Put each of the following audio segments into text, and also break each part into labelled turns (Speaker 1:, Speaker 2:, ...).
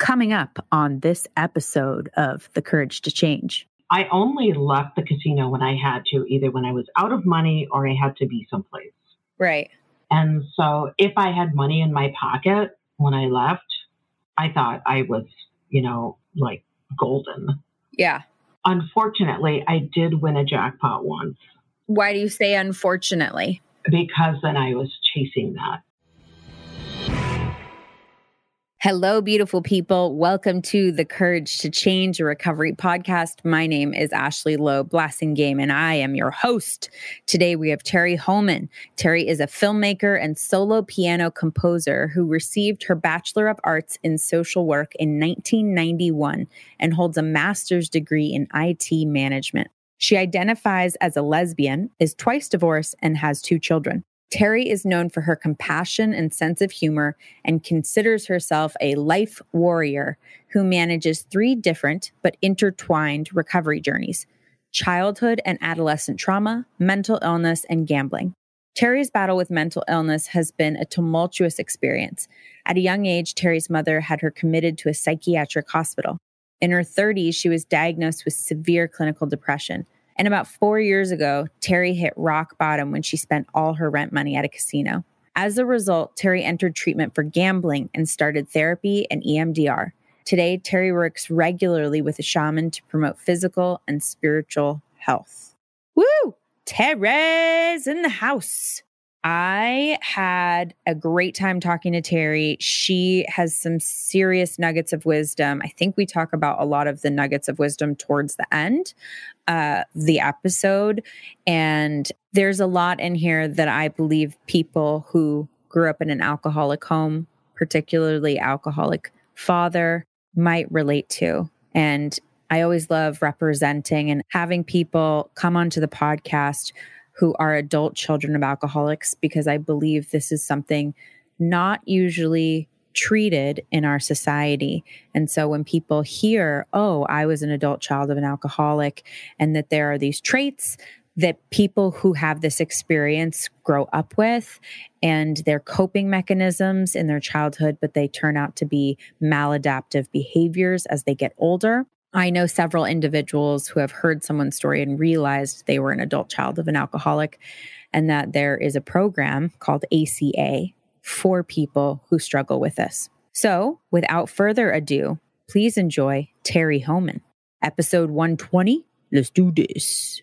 Speaker 1: coming up on this episode of The Courage to Change.
Speaker 2: I only left the casino when I had to, either when I was out of money or I had to be someplace.
Speaker 1: Right.
Speaker 2: And so if I had money in my pocket when I left, I thought I was, you know, like golden.
Speaker 1: Yeah.
Speaker 2: Unfortunately, I did win a jackpot once.
Speaker 1: Why do you say unfortunately?
Speaker 2: Because then I was chasing that.
Speaker 1: Hello, beautiful people. Welcome to the Courage to Change a Recovery podcast. My name is Ashley Loeb Blassingame, and I am your host. Today we have Teri Homan. Terry is a filmmaker and solo piano composer who received her Bachelor of Arts in Social Work in 1991 and holds a master's degree in IT management. She identifies as a lesbian, is twice divorced, and has two children. Teri is known for her compassion and sense of humor and considers herself a life warrior who manages three different but intertwined recovery journeys childhood and adolescent trauma, mental illness, and gambling. Teri's battle with mental illness has been a tumultuous experience. At a young age, Teri's mother had her committed to a psychiatric hospital. In her 30s, she was diagnosed with severe clinical depression. And about four years ago, Teri hit rock bottom when she spent all her rent money at a casino. As a result, Teri entered treatment for gambling and started therapy and EMDR. Today, Teri works regularly with a shaman to promote physical and spiritual health. Woo! Teri's in the house. I had a great time talking to Teri. She has some serious nuggets of wisdom. I think we talk about a lot of the nuggets of wisdom towards the end uh, the episode. And there's a lot in here that I believe people who grew up in an alcoholic home, particularly alcoholic father, might relate to. And I always love representing and having people come onto the podcast who are adult children of alcoholics because I believe this is something not usually treated in our society. And so when people hear, oh, I was an adult child of an alcoholic, and that there are these traits that people who have this experience grow up with and their coping mechanisms in their childhood, but they turn out to be maladaptive behaviors as they get older. I know several individuals who have heard someone's story and realized they were an adult child of an alcoholic, and that there is a program called ACA for people who struggle with this. So, without further ado, please enjoy Teri Homan, episode 120. Let's do this.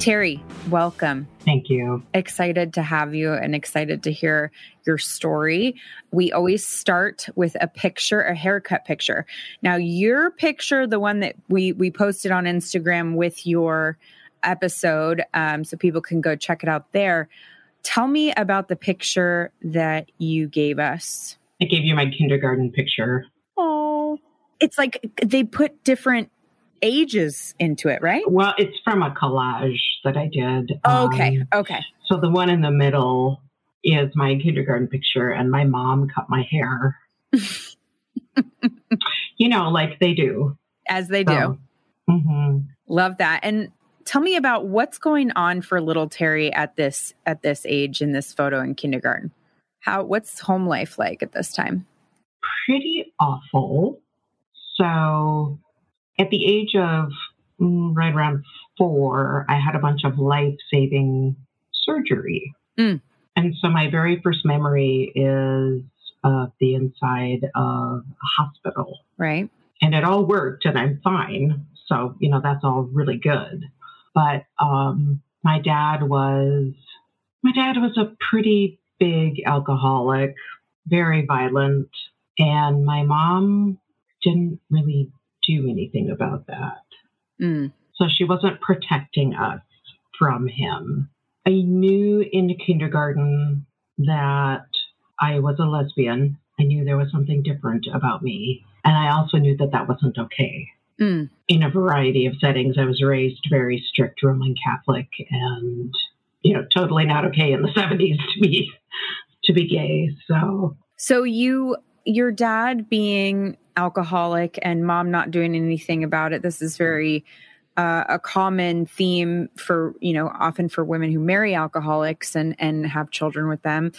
Speaker 1: Teri, welcome.
Speaker 2: Thank you.
Speaker 1: Excited to have you and excited to hear your story. We always start with a picture, a haircut picture. Now, your picture, the one that we we posted on Instagram with your episode, um, so people can go check it out there. Tell me about the picture that you gave us.
Speaker 2: I gave you my kindergarten picture.
Speaker 1: Oh, it's like they put different ages into it, right?
Speaker 2: Well, it's from a collage that I did.
Speaker 1: okay. Um, okay.
Speaker 2: So the one in the middle is my kindergarten picture, and my mom cut my hair. you know, like they do.
Speaker 1: As they do. Mm-hmm. Love that. And tell me about what's going on for little Teri at this at this age in this photo in kindergarten. How what's home life like at this time?
Speaker 2: Pretty awful. So at the age of mm, right around four, I had a bunch of life saving surgery. Mm. And so my very first memory is of the inside of a hospital.
Speaker 1: Right.
Speaker 2: And it all worked and I'm fine. So, you know, that's all really good. But um, my dad was, my dad was a pretty big alcoholic, very violent. And my mom didn't really do anything about that.
Speaker 1: Mm.
Speaker 2: So she wasn't protecting us from him. I knew in kindergarten that I was a lesbian. I knew there was something different about me. And I also knew that that wasn't okay.
Speaker 1: Mm.
Speaker 2: In a variety of settings, I was raised very strict Roman Catholic and, you know, totally not okay in the 70s to be to be gay. So
Speaker 1: So you your dad being alcoholic and mom not doing anything about it. This is very uh, a common theme for you know often for women who marry alcoholics and and have children with them.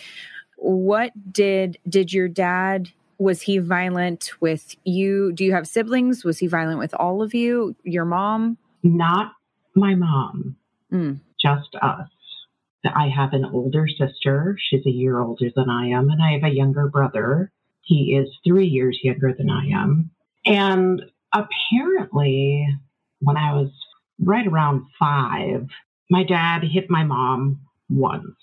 Speaker 1: What did did your dad? Was he violent with you? Do you have siblings? Was he violent with all of you? Your mom?
Speaker 2: not my mom,
Speaker 1: Mm.
Speaker 2: just us. I have an older sister. She's a year older than I am, and I have a younger brother. He is three years younger than I am. And apparently, when I was right around five, my dad hit my mom once.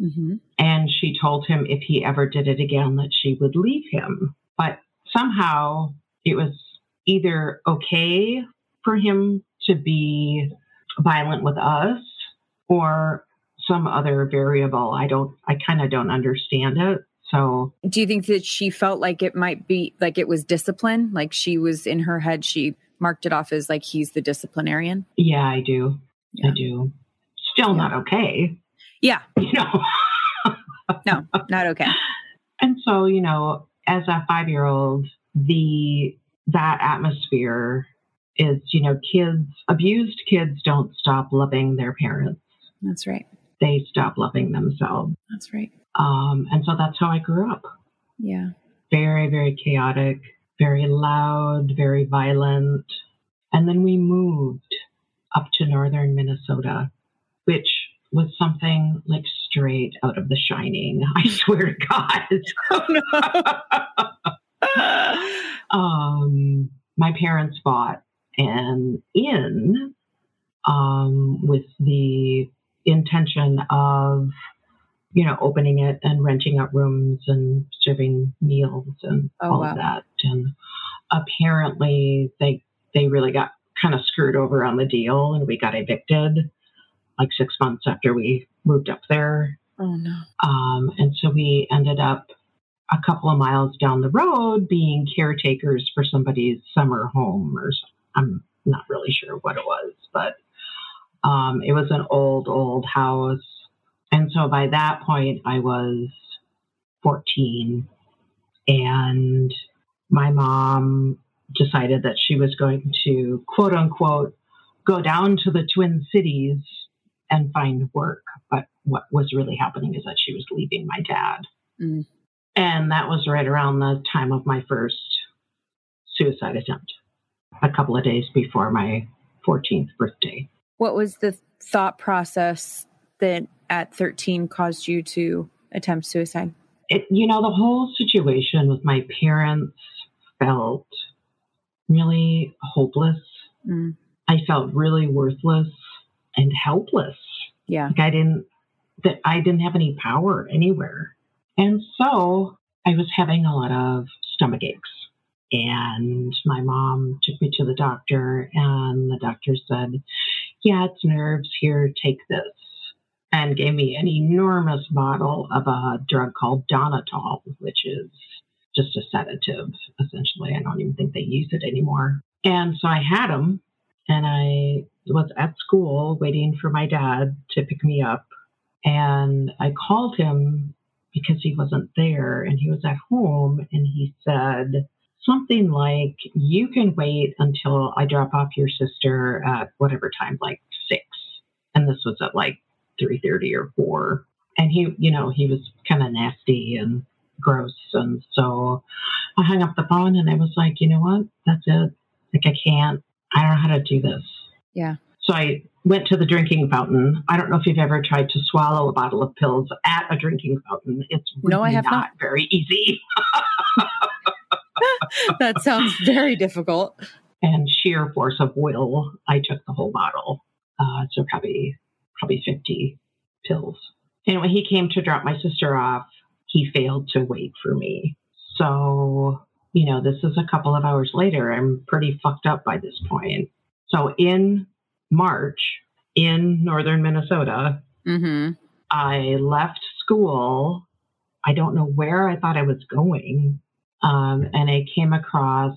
Speaker 1: Mm-hmm.
Speaker 2: And she told him if he ever did it again, that she would leave him. But somehow it was either okay for him to be violent with us or some other variable. I don't, I kind of don't understand it. So
Speaker 1: Do you think that she felt like it might be like it was discipline? Like she was in her head, she marked it off as like he's the disciplinarian?
Speaker 2: yeah, I do.
Speaker 1: Yeah.
Speaker 2: I do. Still not okay,
Speaker 1: Yeah.
Speaker 2: you know.
Speaker 1: No, not okay.
Speaker 2: And so, you know, as a five year old, the that atmosphere is, you know, kids abused kids don't stop loving their parents.
Speaker 1: That's right.
Speaker 2: They stop loving themselves.
Speaker 1: That's right.
Speaker 2: Um, and so that's how I grew up.
Speaker 1: Yeah.
Speaker 2: Very, very chaotic, very loud, very violent. And then we moved up to northern Minnesota, which was something like straight out of The Shining. I swear to God. Oh um, my parents bought an inn um, with the intention of, you know, opening it and renting out rooms and serving meals and
Speaker 1: Oh,
Speaker 2: all
Speaker 1: wow.
Speaker 2: of that. And apparently, they they really got kind of screwed over on the deal, and we got evicted like six months after we moved up there.
Speaker 1: oh no.
Speaker 2: Um, and so we ended up a couple of miles down the road being caretakers for somebody's summer home, or I'm not really sure what it was, but um, it was an old, old house. And so by that point, I was 14, and my mom decided that she was going to quote unquote go down to the Twin Cities and find work. But what was really happening is that she was leaving my dad.
Speaker 1: Mm.
Speaker 2: And that was right around the time of my first suicide attempt, a couple of days before my 14th birthday.
Speaker 1: What was the thought process that at 13 caused you to attempt suicide?
Speaker 2: It, you know, the whole situation with my parents felt really hopeless.
Speaker 1: Mm.
Speaker 2: I felt really worthless and helpless.
Speaker 1: Yeah.
Speaker 2: Like I didn't that I didn't have any power anywhere. And so I was having a lot of stomach aches. And my mom took me to the doctor and the doctor said, Yeah, it's nerves. Here, take this. And gave me an enormous bottle of a drug called Donnatal, which is just a sedative, essentially. I don't even think they use it anymore. And so I had them and I was at school waiting for my dad to pick me up. And I called him because he wasn't there and he was at home and he said something like, You can wait until I drop off your sister at whatever time, like six. And this was at like 3.30 or 4. And he, you know, he was kind of nasty and gross. And so I hung up the phone and I was like, you know what? That's it. Like, I can't, I don't know how to do this.
Speaker 1: Yeah.
Speaker 2: So I went to the drinking fountain. I don't know if you've ever tried to swallow a bottle of pills at a drinking fountain. It's really
Speaker 1: No, I have not.
Speaker 2: very easy.
Speaker 1: that sounds very difficult.
Speaker 2: And sheer force of will, I took the whole bottle. Uh, so probably probably 50 pills. And when he came to drop my sister off, he failed to wait for me. So, you know, this is a couple of hours later. I'm pretty fucked up by this point. So in March in northern Minnesota,
Speaker 1: Mm-hmm.
Speaker 2: I left school. I don't know where I thought I was going. Um, and I came across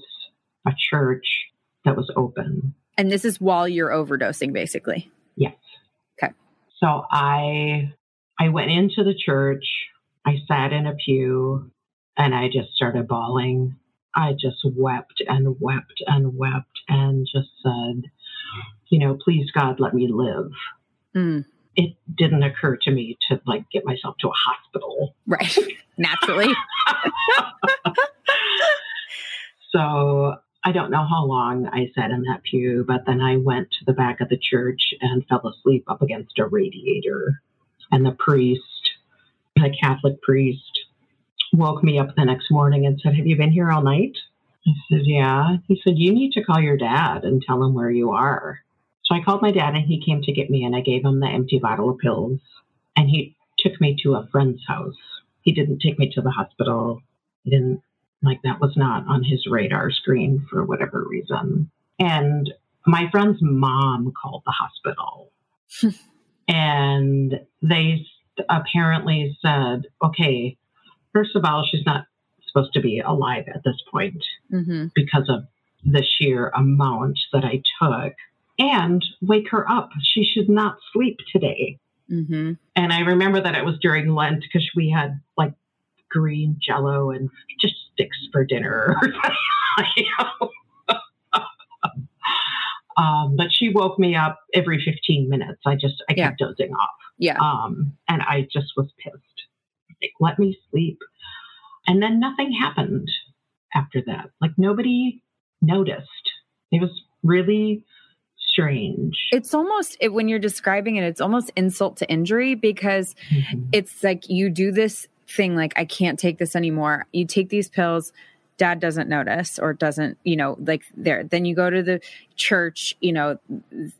Speaker 2: a church that was open.
Speaker 1: And this is while you're overdosing, basically.
Speaker 2: So I I went into the church. I sat in a pew and I just started bawling. I just wept and wept and wept and just said, you know, please God, let me live.
Speaker 1: Mm.
Speaker 2: It didn't occur to me to like get myself to a hospital.
Speaker 1: Right. Naturally.
Speaker 2: So I don't know how long I sat in that pew, but then I went to the back of the church and fell asleep up against a radiator. And the priest, the Catholic priest, woke me up the next morning and said, Have you been here all night? I said, Yeah. He said, You need to call your dad and tell him where you are. So I called my dad and he came to get me and I gave him the empty bottle of pills and he took me to a friend's house. He didn't take me to the hospital. He didn't like that was not on his radar screen for whatever reason. And my friend's mom called the hospital. and they apparently said, okay, first of all, she's not supposed to be alive at this point
Speaker 1: Mm-hmm.
Speaker 2: because of the sheer amount that I took. And wake her up. She should not sleep today.
Speaker 1: Mm-hmm.
Speaker 2: And I remember that it was during Lent because we had like green jello and just sticks for dinner. You know? um, but she woke me up every 15 minutes. I just, I kept dozing off.
Speaker 1: Yeah.
Speaker 2: Um, and I just was pissed. Like, let me sleep. And then nothing happened after that. Like nobody noticed. It was really strange.
Speaker 1: It's almost it, when you're describing it, it's almost insult to injury because
Speaker 2: Mhm.
Speaker 1: it's like you do this thing like I can't take this anymore. You take these pills, dad doesn't notice or doesn't, you know, like there. Then you go to the church, you know,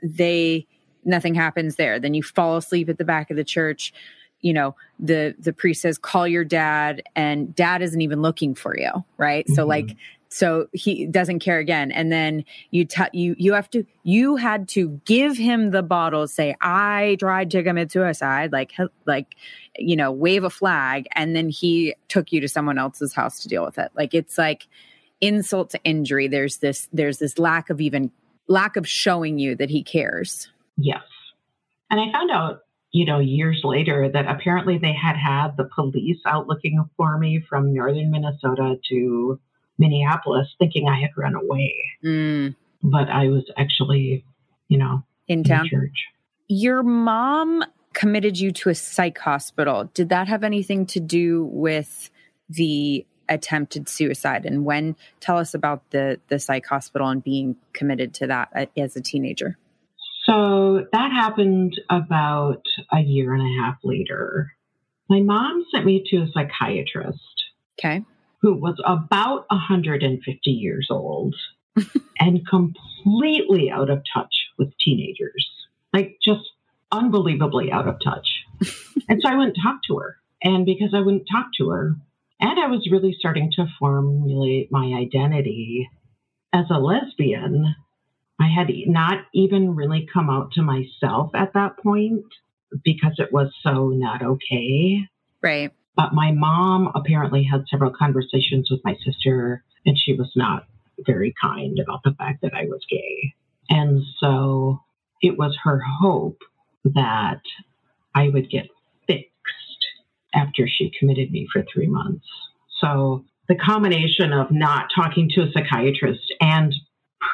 Speaker 1: they nothing happens there. Then you fall asleep at the back of the church. You know, the the priest says call your dad and dad isn't even looking for you, right? So
Speaker 2: Mhm.
Speaker 1: like so he doesn't care again. And then you t- you you have to you had to give him the bottle say i tried to commit suicide like like you know wave a flag and then he took you to someone else's house to deal with it. Like it's like insult to injury. There's this there's this lack of even lack of showing you that he cares.
Speaker 2: Yes. And I found out, you know, years later that apparently they had had the police out looking for me from northern Minnesota to Minneapolis thinking I had run away.
Speaker 1: mm,
Speaker 2: But I was actually, you know,
Speaker 1: in
Speaker 2: in
Speaker 1: town?
Speaker 2: church.
Speaker 1: your mom committed you to a psych hospital. Did that have anything to do with the attempted suicide? And when tell us about the the psych hospital and being committed to that uh, as a teenager.
Speaker 2: So that happened about a year and a half later. My mom sent me to a psychiatrist.
Speaker 1: Okay
Speaker 2: who was about 150 years old and completely out of touch with teenagers. Like just unbelievably out of touch. and so I wouldn't talk to her. And because I wouldn't talk to her, and I was really starting to formulate my identity as a lesbian, I had not even really come out to myself at that point because it was so not okay.
Speaker 1: right
Speaker 2: But my mom apparently had several conversations with my sister, and she was not very kind about the fact that I was gay. And so it was her hope that I would get fixed after she committed me for three months. So the combination of not talking to a psychiatrist and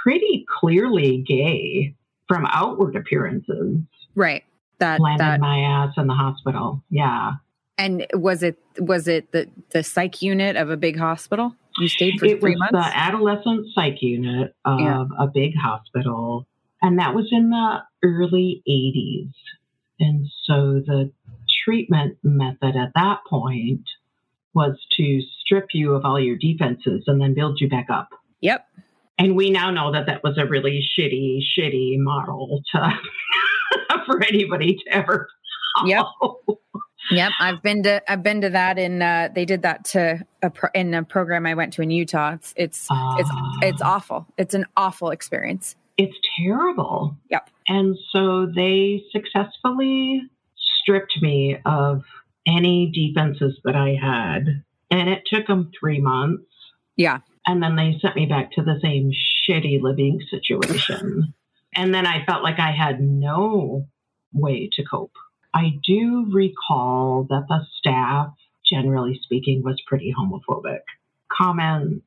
Speaker 2: pretty clearly gay from outward appearances
Speaker 1: right that
Speaker 2: landed
Speaker 1: that
Speaker 2: my ass in the hospital. Yeah.
Speaker 1: And was it was it the the psych unit of a big hospital? You stayed for
Speaker 2: it
Speaker 1: three
Speaker 2: was
Speaker 1: months?
Speaker 2: the adolescent psych unit of
Speaker 1: Yeah.
Speaker 2: a big hospital. And that was in the early 80s and so the treatment method at that point was to strip you of all your defenses and then build you back up.
Speaker 1: Yep.
Speaker 2: And we now know that that was a really shitty shitty model to for anybody to ever follow.
Speaker 1: Yep, I've been to I've been to that in uh they did that to a pro, in a program I went to in Utah. It's it's it's
Speaker 2: Ah.
Speaker 1: it's awful. It's an awful experience.
Speaker 2: It's terrible.
Speaker 1: Yep.
Speaker 2: And so they successfully stripped me of any defenses that I had. And it took them three months.
Speaker 1: Yeah.
Speaker 2: And then they sent me back to the same shitty living situation. and then I felt like I had no way to cope. I do recall that the staff, generally speaking, was pretty homophobic. Comments,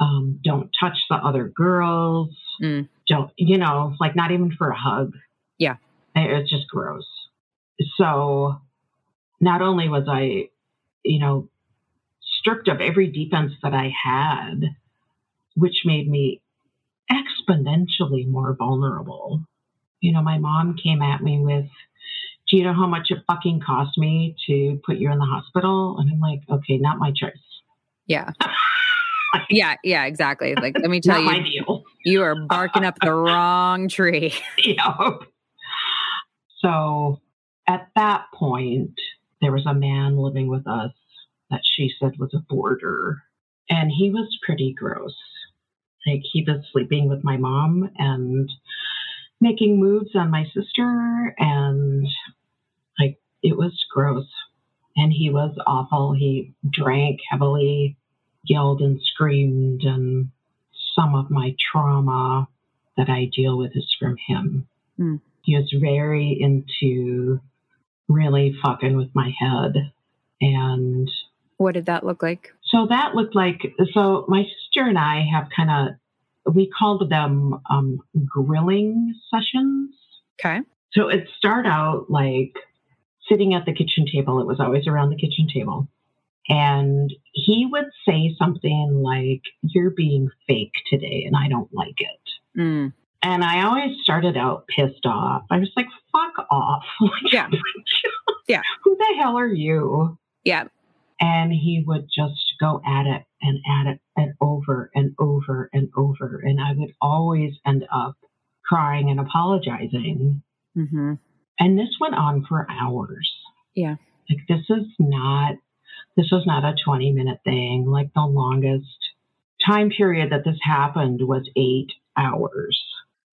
Speaker 2: um, don't touch the other girls,
Speaker 1: Mm.
Speaker 2: don't, you know, like not even for a hug.
Speaker 1: Yeah.
Speaker 2: It- It's just gross. So not only was I, you know, stripped of every defense that I had, which made me exponentially more vulnerable. You know, my mom came at me with, Do you know how much it fucking cost me to put you in the hospital? And I'm like, Okay, not my choice.
Speaker 1: Yeah. Yeah, yeah, exactly. Like let me tell
Speaker 2: not
Speaker 1: you,
Speaker 2: my deal.
Speaker 1: you are barking up the wrong tree.
Speaker 2: Yep. So at that point, there was a man living with us that she said was a boarder, and he was pretty gross. Like he was sleeping with my mom and making moves on my sister, and like it was gross. And he was awful. He drank heavily, yelled and screamed, and some of my trauma that I deal with is from him.
Speaker 1: Hmm.
Speaker 2: He was very into really fucking with my head. And
Speaker 1: What did that look like?
Speaker 2: so that looked like, so my sister and I have kind of, we called them um, grilling sessions.
Speaker 1: Okay.
Speaker 2: So it start out like sitting at the kitchen table. It was always around the kitchen table. And he would say something like, You're being fake today, and I don't like it.
Speaker 1: Mm.
Speaker 2: And I always started out pissed off. I was like, fuck off.
Speaker 1: Yeah. Yeah.
Speaker 2: Who the hell are you?
Speaker 1: Yeah.
Speaker 2: And he would just go at it and at it and over and over and over. And I would always end up crying and apologizing.
Speaker 1: hmm
Speaker 2: And this went on for hours.
Speaker 1: Yeah.
Speaker 2: Like this is not this was not a 20 minute thing. Like the longest time period that this happened was eight hours.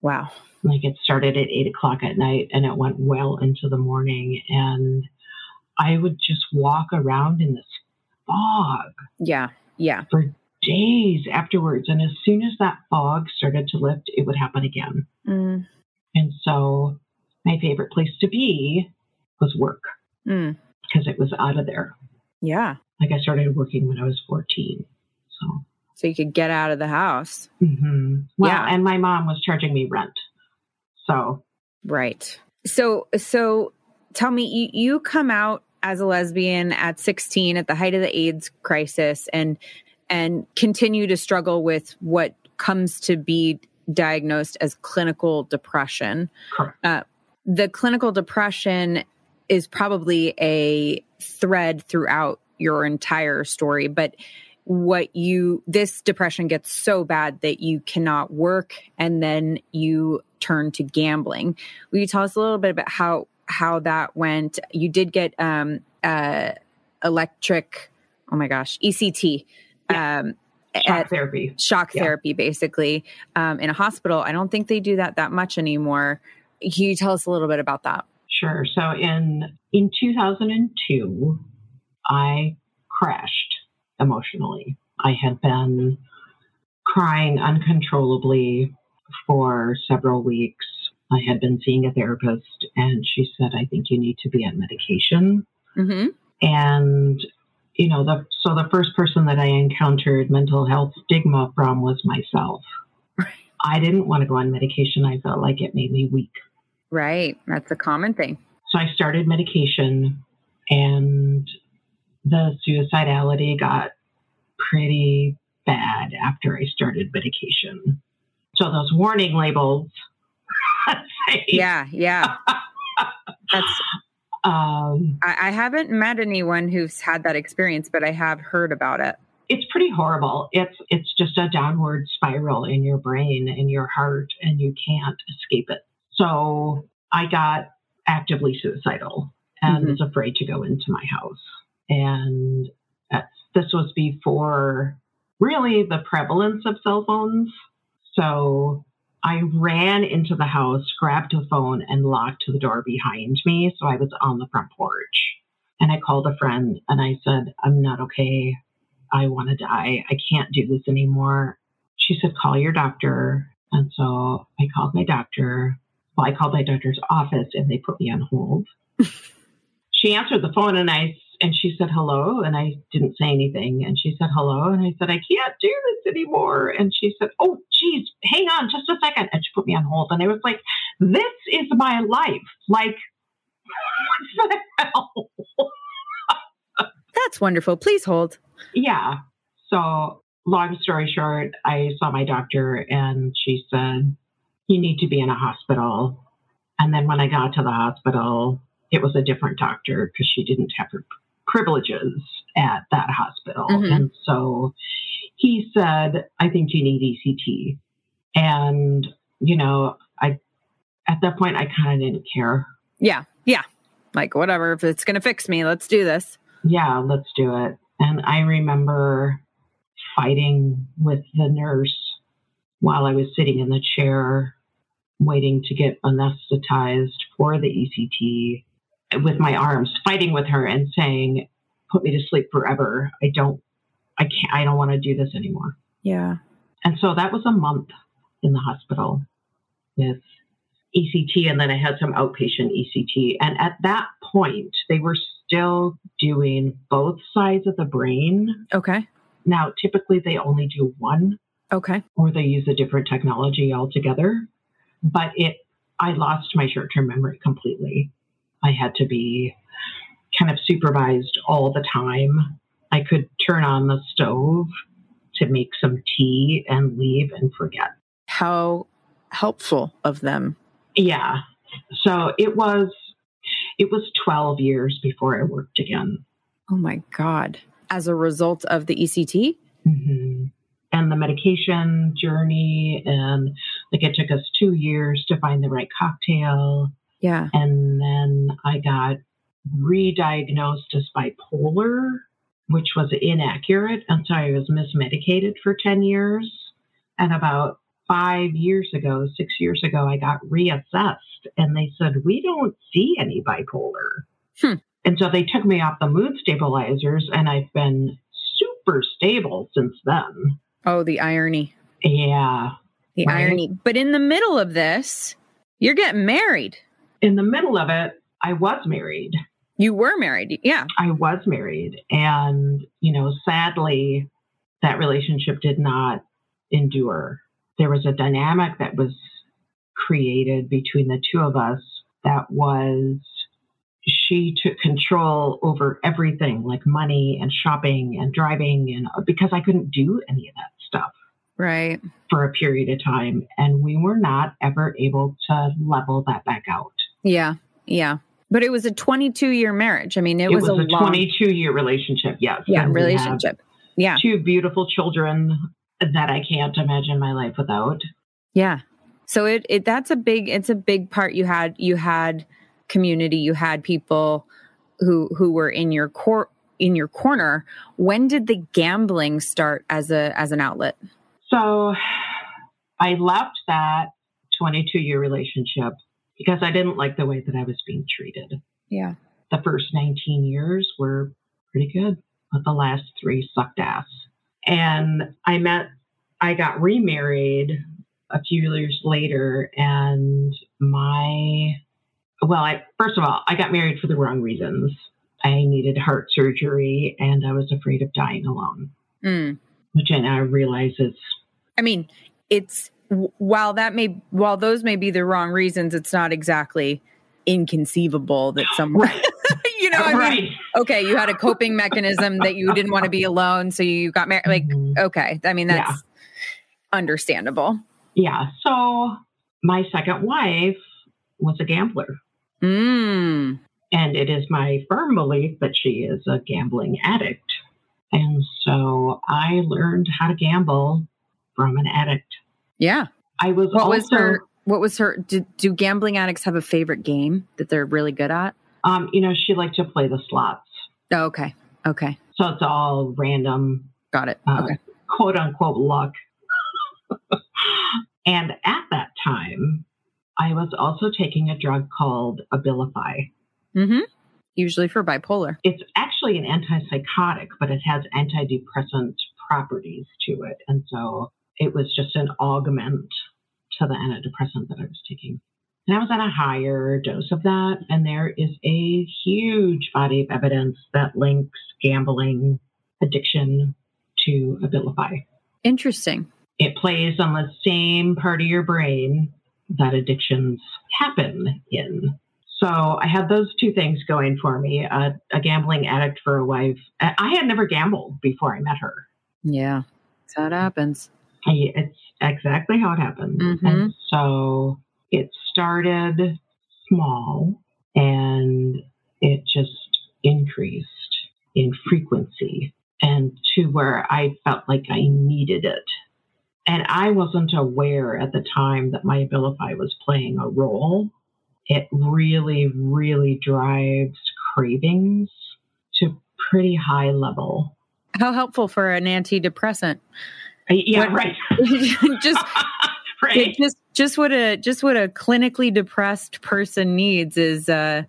Speaker 1: Wow.
Speaker 2: Like it started at eight o'clock at night and it went well into the morning. And I would just walk around in this fog
Speaker 1: Yeah. Yeah.
Speaker 2: for days afterwards. And as soon as that fog started to lift, it would happen again.
Speaker 1: Mm.
Speaker 2: And so my favorite place to be was work
Speaker 1: Mm.
Speaker 2: because it was out of there.
Speaker 1: Yeah.
Speaker 2: Like I started working when I was 14. So,
Speaker 1: So you could get out of the house.
Speaker 2: mhm. well,
Speaker 1: Yeah.
Speaker 2: and my mom was charging me rent. So,
Speaker 1: Right. So so tell me you, you come out as a lesbian at 16 at the height of the AIDS crisis and and continue to struggle with what comes to be diagnosed as clinical depression.
Speaker 2: correct.
Speaker 1: Uh, the clinical depression is probably a thread throughout your entire story, but what you this depression gets so bad that you cannot work and then you turn to gambling. Will you tell us a little bit about how how that went? You did get um uh electric oh my gosh, ECT um
Speaker 2: Shock
Speaker 1: at
Speaker 2: therapy.
Speaker 1: shock
Speaker 2: Yeah.
Speaker 1: therapy basically um, in a hospital. I don't think they do that that much anymore. Can you tell us a little bit about that?
Speaker 2: Sure. So in in 2002, I crashed emotionally. I had been crying uncontrollably for several weeks. I had been seeing a therapist, and she said, "I think you need to be on medication."
Speaker 1: Mm-hmm.
Speaker 2: And you know, the so the first person that I encountered mental health stigma from was myself. I didn't want to go on medication. I felt like it made me weak.
Speaker 1: Right. That's a common thing.
Speaker 2: So I started medication, and the suicidality got pretty bad after I started medication. So those warning labels.
Speaker 1: Yeah. Yeah. That's,
Speaker 2: Um,
Speaker 1: I, I haven't met anyone who's had that experience, but I have heard about it.
Speaker 2: it's pretty horrible. It's it's just a downward spiral in your brain and your heart, and you can't escape it. So I got actively suicidal and
Speaker 1: Mhm.
Speaker 2: was afraid to go into my house. And this was before really the prevalence of cell phones. So I ran into the house, grabbed a phone, and locked the door behind me. So I was on the front porch. And I called a friend and I said, I'm not okay. I want to die. I can't do this anymore. She said, Call your doctor. And so I called my doctor. Well, I called my doctor's office and they put me on hold. she answered the phone and I and she said hello and I didn't say anything. And she said hello and I said I can't do this anymore. And she said oh geez hang on just a second. And she put me on hold. And I was like this is my life. Like what the hell?
Speaker 1: That's wonderful. Please hold.
Speaker 2: Yeah. So long story short I saw my doctor and she said you need to be in a hospital and then when I got to the hospital it was a different doctor because she didn't have her privileges at that hospital. Mm-hmm. And so he said, I think you need ECT. And, you know, I, at that point, I kind of didn't care.
Speaker 1: Yeah. Yeah. Like, whatever. If it's going to fix me, let's do this.
Speaker 2: Yeah, let's do it. And I remember fighting with the nurse while I was sitting in the chair waiting to get anesthetized for the ECT with my arms, fighting with her and saying, "Put me to sleep forever. I don't, I can't, I don't want to do this anymore."
Speaker 1: Yeah.
Speaker 2: And so that was a month in the hospital with ECT, and then I had some outpatient ECT. And at that point, they were still doing both sides of the brain.
Speaker 1: Okay.
Speaker 2: Now, typically, they only do one.
Speaker 1: Okay.
Speaker 2: Or they use a different technology altogether. But it, I lost my short term memory completely. I had to be kind of supervised all the time. I could turn on the stove to make some tea and leave and forget.
Speaker 1: How helpful of them.
Speaker 2: Yeah. So it was it was 12 years before I worked again.
Speaker 1: Oh my god. As a result of the ECT?
Speaker 2: Mm-hmm. And the medication journey and like it took us 2 years to find the right cocktail
Speaker 1: yeah.
Speaker 2: And then I got re-diagnosed as bipolar, which was inaccurate. And so I was mismedicated for 10 years. And about five years ago, six years ago, I got reassessed and they said, We don't see any bipolar. Hmm. And so they took me off the mood stabilizers and I've been super stable since then.
Speaker 1: Oh, the irony.
Speaker 2: Yeah.
Speaker 1: The right? irony. But in the middle of this, you're getting married
Speaker 2: in the middle of it, I was married.
Speaker 1: You were married. Yeah.
Speaker 2: I was married. And, you know, sadly, that relationship did not endure. There was a dynamic that was created between the two of us that was she took control over everything like money and shopping and driving and uh, because I couldn't do any of that stuff.
Speaker 1: Right.
Speaker 2: For a period of time and we were not ever able to level that back out.
Speaker 1: Yeah. Yeah. But it was a 22 year marriage. I mean, it,
Speaker 2: it
Speaker 1: was,
Speaker 2: was,
Speaker 1: a,
Speaker 2: a long, 22 year relationship. Yes.
Speaker 1: Yeah. Relationship. Yeah.
Speaker 2: Two beautiful children that I can't imagine my life without.
Speaker 1: Yeah. So it, it, that's a big, it's a big part. You had, you had community, you had people who, who were in your core, in your corner. When did the gambling start as a, as an outlet?
Speaker 2: So I left that 22 year relationship because I didn't like the way that I was being treated.
Speaker 1: Yeah.
Speaker 2: The first 19 years were pretty good, but the last three sucked ass. And I met, I got remarried a few years later, and my, well, I, first of all, I got married for the wrong reasons. I needed heart surgery and I was afraid of dying alone, mm. which I now realize is.
Speaker 1: I mean, it's while that may while those may be the wrong reasons, it's not exactly inconceivable that someone you know I right. mean okay you had a coping mechanism that you didn't want to be alone so you got married like mm-hmm. okay i mean that's yeah. understandable
Speaker 2: yeah so my second wife was a gambler
Speaker 1: mm.
Speaker 2: and it is my firm belief that she is a gambling addict and so i learned how to gamble from an addict
Speaker 1: yeah.
Speaker 2: I was
Speaker 1: what
Speaker 2: also,
Speaker 1: was her what was her do, do gambling addicts have a favorite game that they're really good at?
Speaker 2: Um, you know, she liked to play the slots.
Speaker 1: Oh, okay. Okay.
Speaker 2: So it's all random.
Speaker 1: Got it. Uh, okay.
Speaker 2: Quote unquote luck. and at that time, I was also taking a drug called Abilify.
Speaker 1: Mm-hmm. Usually for bipolar.
Speaker 2: It's actually an antipsychotic, but it has antidepressant properties to it. And so it was just an augment to the antidepressant that I was taking. And I was on a higher dose of that. And there is a huge body of evidence that links gambling addiction to Abilify.
Speaker 1: Interesting.
Speaker 2: It plays on the same part of your brain that addictions happen in. So I had those two things going for me a, a gambling addict for a wife. I had never gambled before I met her.
Speaker 1: Yeah, that's how it happens.
Speaker 2: I, it's exactly how it happens.
Speaker 1: Mhm.
Speaker 2: And so it started small and it just increased in frequency and to where I felt like I needed it. And I wasn't aware at the time that my Abilify was playing a role. It really, really drives cravings to pretty high level.
Speaker 1: How helpful for an antidepressant.
Speaker 2: Uh, Yeah,
Speaker 1: What-
Speaker 2: right.
Speaker 1: just
Speaker 2: right.
Speaker 1: just just what a just what a clinically depressed person needs is uh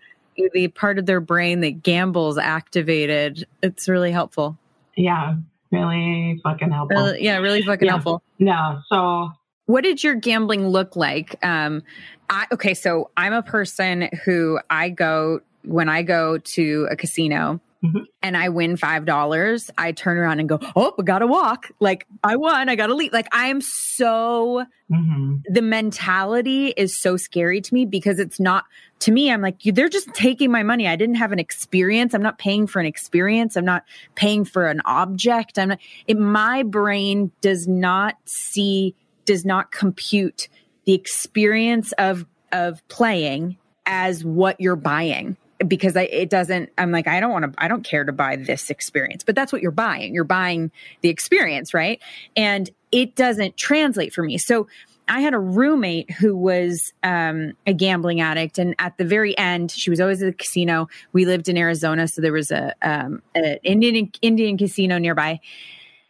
Speaker 1: the part of their brain that gambles activated. It's really helpful.
Speaker 2: Yeah, really fucking helpful.
Speaker 1: Really, yeah, really fucking
Speaker 2: Yeah.
Speaker 1: helpful.
Speaker 2: Yeah. so
Speaker 1: What did your gambling look like? Um, I, okay, so I'm a person who I go when I go to a casino
Speaker 2: Mhm.
Speaker 1: and I win five dollars. I turn around and go, "Oh, I gotta walk! Like I won, I gotta leave!" Like I am so
Speaker 2: mhm.
Speaker 1: the mentality is so scary to me because it's not to me i'm like they're just taking my money i didn't have an experience i'm not paying for an experience i'm not paying for an object i'm not it, my brain does not see does not compute the experience of of playing as what you're buying because I, it doesn't i'm like i don't want to i don't care to buy this experience but that's what you're buying you're buying the experience right and it doesn't translate for me so I had a roommate who was um, a gambling addict, and at the very end, she was always at the casino. We lived in Arizona, so there was a um, an Indian Indian casino nearby.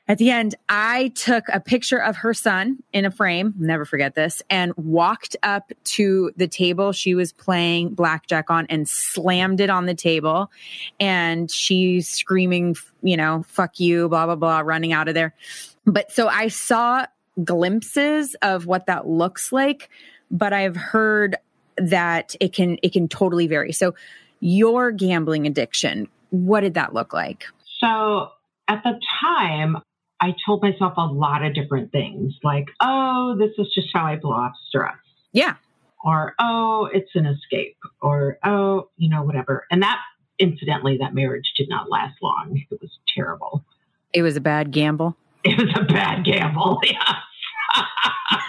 Speaker 1: At the end, I took a picture of her son in a frame, never forget this, and walked up to the table she was playing blackjack on and slammed it on the table. And she's screaming, you know, fuck you, blah, blah, blah, running out of there. But so I saw glimpses of what that looks like, but I've heard that it can it can totally vary. So your gambling addiction, what did that look like?
Speaker 2: So at the time, I told myself a lot of different things like, oh, this is just how I blow off stress.
Speaker 1: Yeah.
Speaker 2: Or, oh, it's an escape. Or, oh, you know, whatever. And that, incidentally, that marriage did not last long. It was terrible.
Speaker 1: It was a bad gamble.
Speaker 2: It was a bad gamble. Yeah.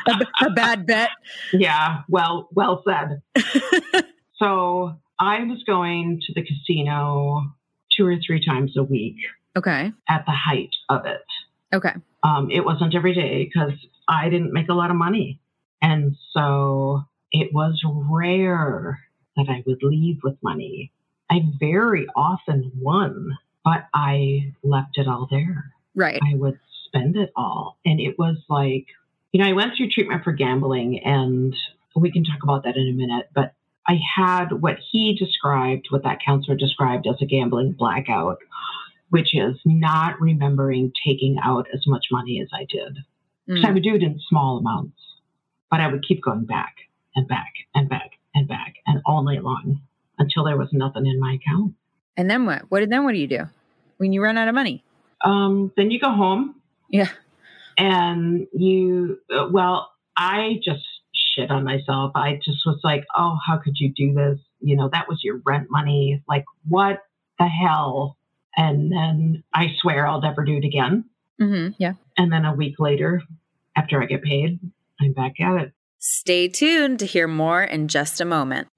Speaker 1: A, a bad bet.
Speaker 2: yeah. Well, well said. so I was going to the casino two or three times a week
Speaker 1: Okay.
Speaker 2: at the height of it.
Speaker 1: Okay.
Speaker 2: Um, it wasn't every day because I didn't make a lot of money. And so it was rare that I would leave with money. I very often won, but I left it all there.
Speaker 1: Right.
Speaker 2: I would spend it all. And it was like, you know, I went through treatment for gambling, and we can talk about that in a minute, but I had what he described, what that counselor described as a gambling blackout, which is not remembering taking out as much money as I did. So I
Speaker 1: Mm.
Speaker 2: would do it in small amounts, but I would keep going back and back and back and back and all night long until there was nothing in my account.
Speaker 1: And then what? What then what do you do when you run out of money?
Speaker 2: Um, then you go home
Speaker 1: Yeah.
Speaker 2: and you, uh, well, I just shit on myself. I just was like, oh, how could you do this? You know, that was your rent money. Like, what the hell? And then I swear I'll never do it again.
Speaker 1: hmm Yeah.
Speaker 2: And then a week later, after I get paid, I'm back at it.
Speaker 1: Stay tuned to hear more in just a moment.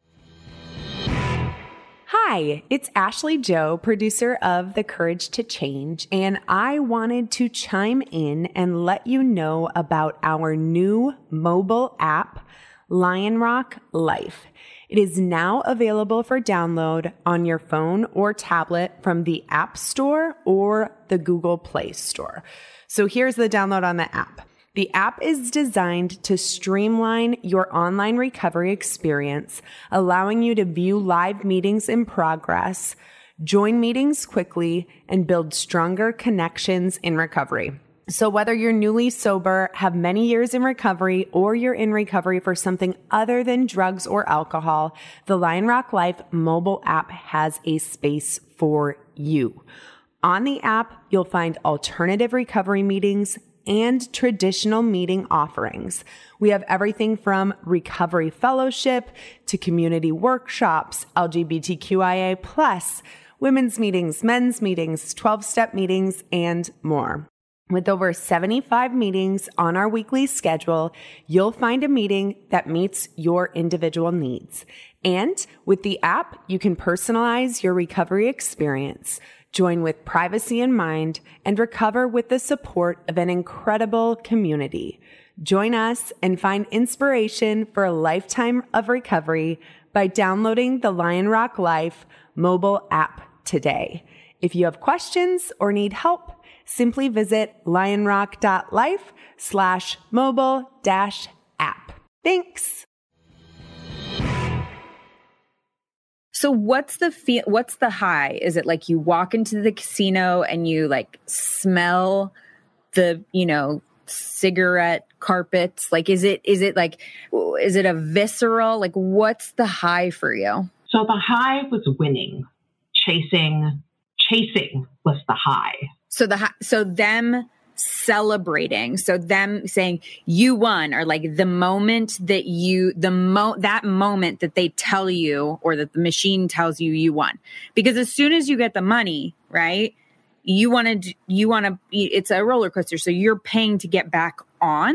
Speaker 3: Hi, it's Ashley Joe, producer of The Courage to Change, and I wanted to chime in and let you know about our new mobile app, Lionrock Life. It is now available for download on your phone or tablet from the App Store or the Google Play Store. So here's the download on the app. The app is designed to streamline your online recovery experience, allowing you to view live meetings in progress, join meetings quickly, and build stronger connections in recovery. So, whether you're newly sober, have many years in recovery, or you're in recovery for something other than drugs or alcohol, the Lionrock Life mobile app has a space for you. On the app, you'll find alternative recovery meetings and traditional meeting offerings. We have everything from recovery fellowship to community workshops, LGBTQIA women's meetings, men's meetings, 12 step meetings, and more. With over 75 meetings on our weekly schedule, you'll find a meeting that meets your individual needs. And with the app, you can personalize your recovery experience, join with privacy in mind, and recover with the support of an incredible community. Join us and find inspiration for a lifetime of recovery by downloading the Lionrock Life mobile app today. If you have questions or need help, simply visit lionrock.life slash mobile dash app. Thanks.
Speaker 1: So what's the feel what's the high? Is it like you walk into the casino and you like smell the, you know, cigarette carpets? Like is it is it like is it a visceral like what's the high for you?
Speaker 2: So the high was winning, chasing, chasing was the high.
Speaker 1: So the so them celebrating so them saying you won or like the moment that you the mo that moment that they tell you or that the machine tells you you won. Because as soon as you get the money right you want to you want to it's a roller coaster so you're paying to get back on.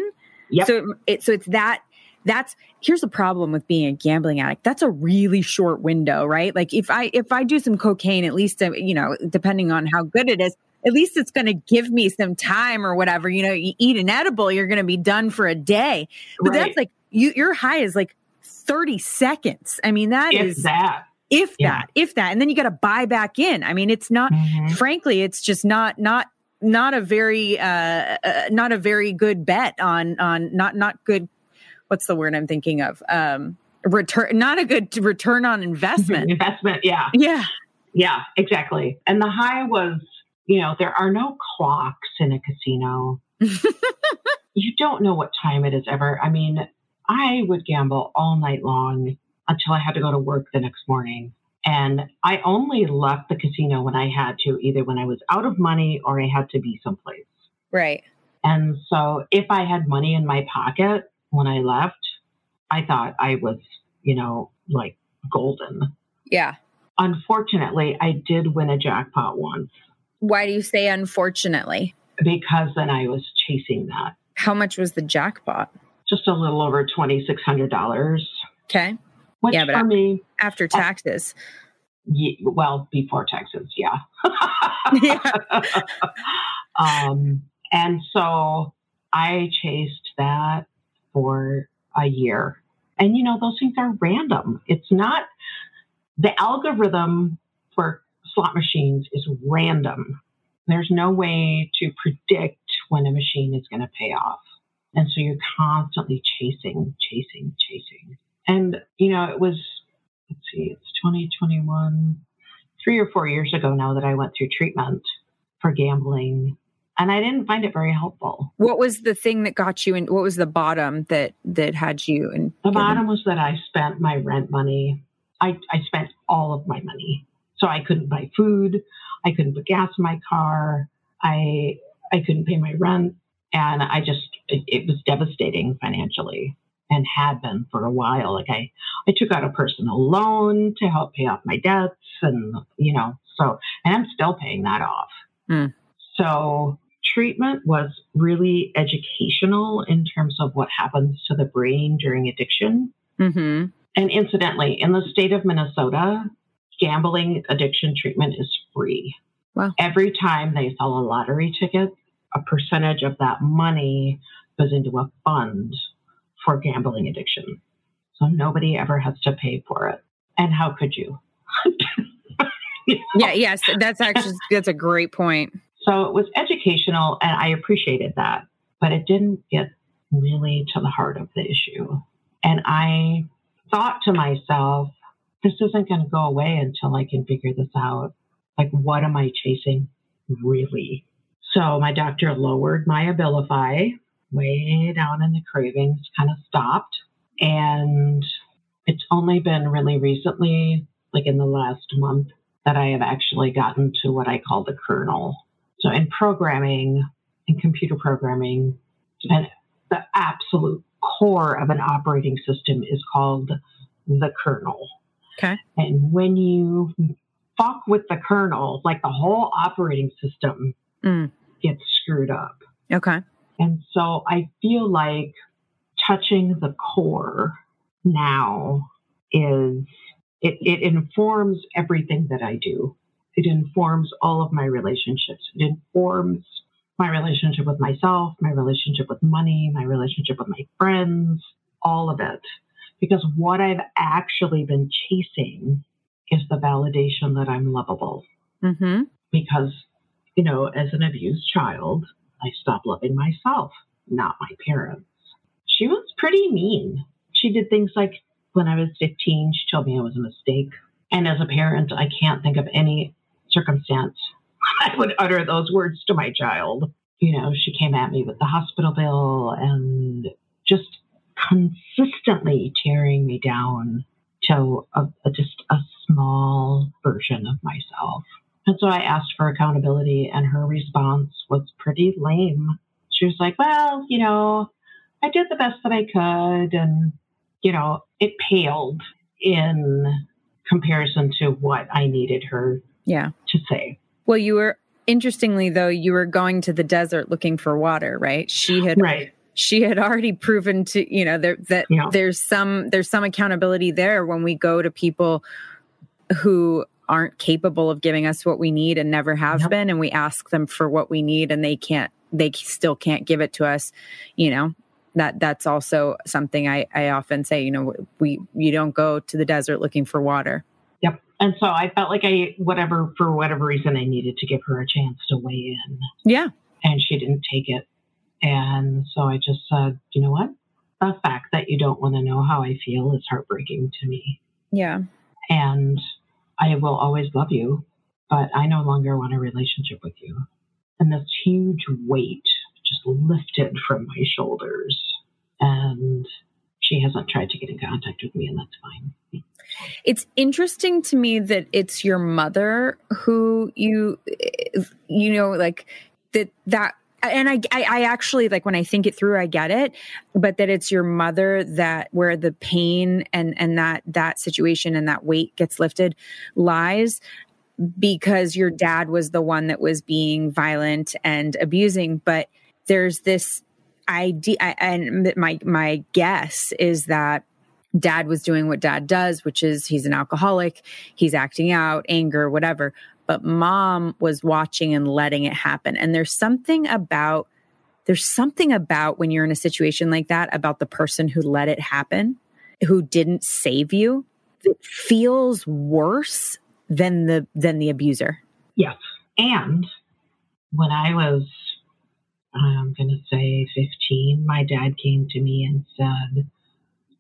Speaker 2: Yep.
Speaker 1: so it so it's that that's here's the problem with being a gambling addict. That's a really short window right? Like if i if i do some cocaine at least uh, you know depending on how good it is at least it's going to give me some time or whatever you know you eat an edible you're going to be done for a day but
Speaker 2: Right.
Speaker 1: that's like you your high is like 30 seconds i mean that
Speaker 2: if
Speaker 1: is
Speaker 2: that.
Speaker 1: if
Speaker 2: yeah.
Speaker 1: that if that and then you got to buy back in i mean it's not
Speaker 2: Mhm.
Speaker 1: frankly it's just not not not a very uh, uh not a very good bet on on not not good what's the word i'm thinking of um return not a good return on investment
Speaker 2: Investment, yeah.
Speaker 1: yeah
Speaker 2: Yeah, exactly. And the high was, you know, there are no clocks in a casino. you don't know what time it is ever. I mean, I would gamble all night long until I had to go to work the next morning. And I only left the casino when I had to, either when I was out of money or I had to be someplace.
Speaker 1: right
Speaker 2: And so if I had money in my pocket when I left, I thought I was, you know, like golden.
Speaker 1: yeah
Speaker 2: Unfortunately, I did win a jackpot once
Speaker 1: why do you say unfortunately
Speaker 2: because then I was chasing that.
Speaker 1: how much was the jackpot
Speaker 2: Just a little over $2,600,
Speaker 1: okay
Speaker 2: which
Speaker 1: Yeah, but
Speaker 2: for me,
Speaker 1: after taxes
Speaker 2: ye- well, before taxes, yeah.
Speaker 1: Yeah.
Speaker 2: um, and so I chased that for a year. And you know, those things are random. It's not the algorithm for slot machines is random. There's no way to predict when a machine is going to pay off. And so you're constantly chasing, chasing, chasing. And, you know, it was, let's see, it's 2021, three or four years ago now that I went through treatment for gambling. And I didn't find it very helpful.
Speaker 1: what was the thing that got you in what was the bottom that that had you in
Speaker 2: The bottom was that I spent my rent money. I, I spent all of my money. So I couldn't buy food. I couldn't put gas in my car. I I couldn't pay my rent. And I just it, it was devastating financially and had been for a while. Like I, I took out a personal loan to help pay off my debts and you know, so and I'm still paying that off.
Speaker 1: Hmm.
Speaker 2: So treatment was really educational in terms of what happens to the brain during addiction.
Speaker 1: mm-hmm.
Speaker 2: And incidentally, in the state of Minnesota, gambling addiction treatment is free.
Speaker 1: Wow.
Speaker 2: Every time they sell a lottery ticket, a percentage of that money goes into a fund for gambling addiction. So nobody ever has to pay for it. And how could you?
Speaker 1: yeah yes that's actually that's a great point
Speaker 2: So it was educational, and I appreciated that. but it didn't get really to the heart of the issue. And I thought to myself, this isn't going to go away until I can figure this out. Like, what am I chasing really? So my doctor lowered my Abilify way down in the cravings, kind of stopped. And it's only been really recently, like in the last month, that I have actually gotten to what I call the kernel. So in programming, in computer programming, and the absolute core of an operating system is called the kernel.
Speaker 1: Okay.
Speaker 2: And when you fuck with the kernel, like the whole operating system
Speaker 1: Mm.
Speaker 2: gets screwed up.
Speaker 1: Okay.
Speaker 2: And so I feel like touching the core now is it, it informs everything that I do. It informs all of my relationships. It informs my relationship with myself, my relationship with money, my relationship with my friends, all of it. Because what I've actually been chasing is the validation that I'm lovable.
Speaker 1: Mm-hmm.
Speaker 2: Because, you know, as an abused child, I stopped loving myself, not my parents. She was pretty mean. She did things like when I was 15, she told me it was a mistake. And as a parent, I can't think of any circumstance I would utter those words to my child. You know, she came at me with the hospital bill and just consistently tearing me down to a, a, just a small version of myself. And so I asked for accountability, and her response was pretty lame. She was like, Well, you know, I did the best that I could, and, you know, it paled in comparison to what I needed her
Speaker 1: Yeah.
Speaker 2: to say.
Speaker 1: Well, you were interestingly though, you were going to the desert looking for water, right? She had
Speaker 2: Right.
Speaker 1: She had already proven to you know there, that
Speaker 2: Yeah.
Speaker 1: there's some there's some accountability there when we go to people who aren't capable of giving us what we need and never have
Speaker 2: Yep.
Speaker 1: been and we ask them for what we need and they can't they still can't give it to us you know that that's also something i i often say you know we you don't go to the desert looking for water
Speaker 2: Yep. And so I felt like I, whatever, for whatever reason, I needed to give her a chance to weigh in.
Speaker 1: yeah
Speaker 2: and she didn't take it. And so I just said, you know what? The fact that you don't want to know how I feel is heartbreaking to me.
Speaker 1: yeah
Speaker 2: And I will always love you, but I no longer want a relationship with you. And this huge weight just lifted from my shoulders. And she hasn't tried to get in contact with me, and that's fine.
Speaker 1: It's interesting to me that it's your mother who you, eh, you know, like that, that, and I, I, I actually like when I think it through, I get it, but that it's your mother that where the pain and, and that, that situation and that weight gets lifted lies because your dad was the one that was being violent and abusing. But there's this idea, and my, my guess is that dad was doing what dad does, which is he's an alcoholic, he's acting out, anger, whatever. But mom was watching and letting it happen. And there's something about there's something about when you're in a situation like that about the person who let it happen, who didn't save you, that feels worse than the than the abuser.
Speaker 2: Yes. And when I was, I'm going to say 15, my dad came to me and said,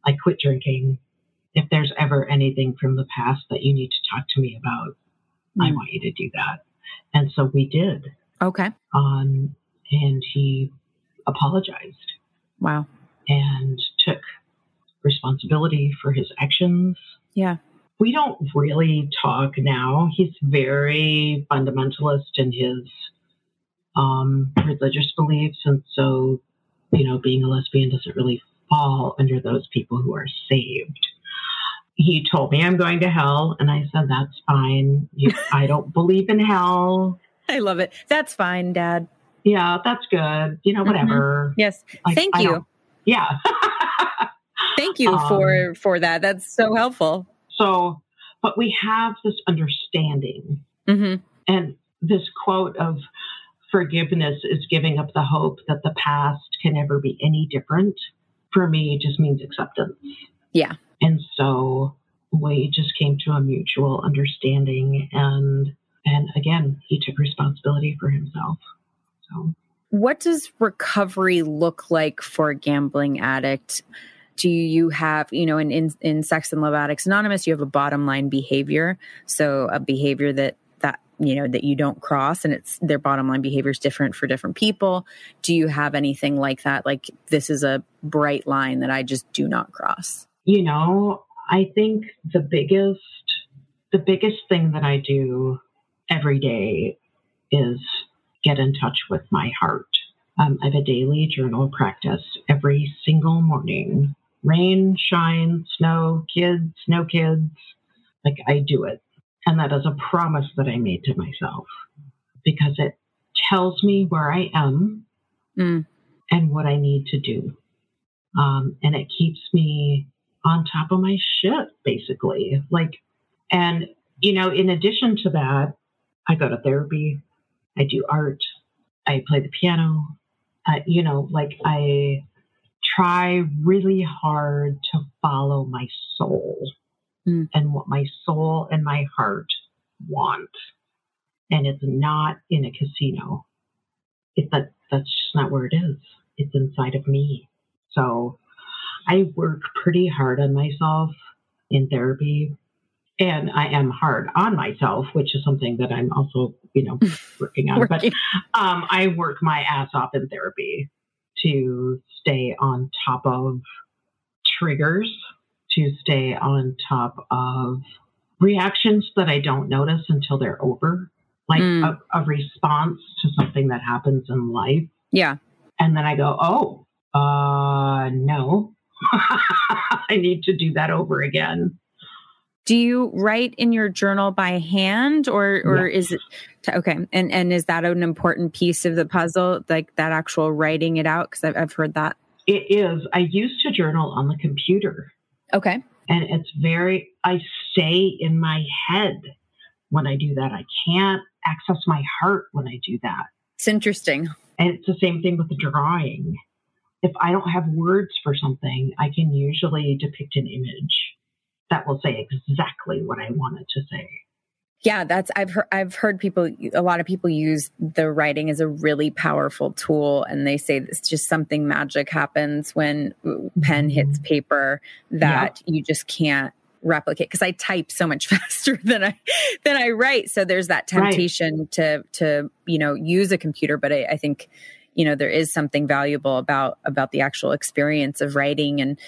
Speaker 2: I quit drinking. If there's ever anything from the past that you need to talk to me about, I
Speaker 1: Mm.
Speaker 2: want you to do that. And so we did.
Speaker 1: Okay.
Speaker 2: Um, and he apologized
Speaker 1: Wow.
Speaker 2: and took responsibility for his actions.
Speaker 1: Yeah.
Speaker 2: We don't really talk now. He's very fundamentalist in his um, religious beliefs. And so, you know, being a lesbian doesn't really fall under those people who are saved. He told me I'm going to hell, and I said, That's fine. You, I don't believe in hell.
Speaker 1: I love it. That's fine, dad.
Speaker 2: Yeah, that's good. You know,
Speaker 1: Mhm.
Speaker 2: whatever.
Speaker 1: Yes.
Speaker 2: Like,
Speaker 1: Thank
Speaker 2: I
Speaker 1: you.
Speaker 2: Yeah.
Speaker 1: Thank you
Speaker 2: Um,
Speaker 1: for for that. That's so helpful.
Speaker 2: so, but we have this understanding.
Speaker 1: hmm
Speaker 2: And this quote of forgiveness is giving up the hope that the past can never be any different. For me, it just means acceptance.
Speaker 1: Yeah.
Speaker 2: And so we just came to a mutual understanding and and again, he took responsibility for himself. So
Speaker 1: what does recovery look like for a gambling addict? Do you have, you know, in, in, in Sex and Love Addicts Anonymous, you have a bottom line behavior. So a behavior that that you know that you don't cross and it's their bottom line behavior is different for different people do you have anything like that like this is a bright line that i just do not cross
Speaker 2: you know i think the biggest the biggest thing that i do every day is get in touch with my heart. Um, I have a daily journal practice every single morning. Rain, shine, snow, kids, no kids. Like I do it. And that is a promise that I made to myself because it tells me where I am mm. and what I need to do. Um, and it keeps me on top of my shit, basically. Like, and, you know, in addition to that, I go to therapy. I do art. I play the piano. Uh, you know, like I try really hard to follow my soul mm. and what my soul and my heart want. And it's not in a casino. It, that, that's just not where it is. It's inside of me. So I work pretty hard on myself in therapy and I am hard on myself, which is something that I'm also, you know, working on. working. But um, I work my ass off in therapy to stay on top of triggers, to stay on top of reactions that I don't notice until they're over, like mm. a, a response to something that happens in life.
Speaker 1: Yeah.
Speaker 2: And then I go, oh, uh, no, I need to do that over again.
Speaker 1: Do you write in your journal by hand or or yes. is it okay. And and is that an important piece of the puzzle like that actual writing it out? Because I've, I've heard that.
Speaker 2: It is. I used to journal on the computer.
Speaker 1: Okay.
Speaker 2: And it's very i stay in my head when i do that. I can't access my heart when i do that.
Speaker 1: It's interesting.
Speaker 2: And it's the same thing with the drawing if i don't have words for something i can usually depict an image that will say exactly what I wanted to say.
Speaker 1: Yeah, that's I've heard I've heard people a lot of people use the writing as a really powerful tool and they say it's just something magic happens when pen hits mm-hmm. paper that yeah. you just can't replicate because I type so much faster than I than I write. So there's that temptation right. to to you know use a computer, but I, I think you know there is something valuable about about the actual experience of writing and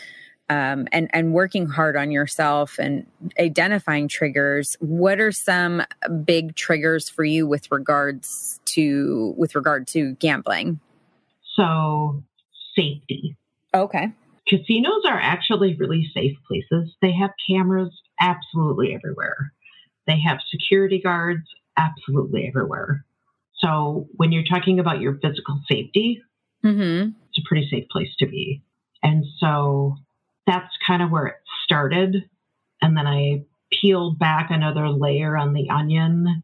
Speaker 1: um, and and working hard on yourself and identifying triggers. What are some big triggers for you with regards to with regard to gambling?
Speaker 2: So safety.
Speaker 1: Okay.
Speaker 2: Casinos are actually really safe places. They have cameras absolutely everywhere. They have security guards absolutely everywhere so when you're talking about your physical safety mm-hmm. it's a pretty safe place to be and so that's kind of where it started. And then I peeled back another layer on the onion.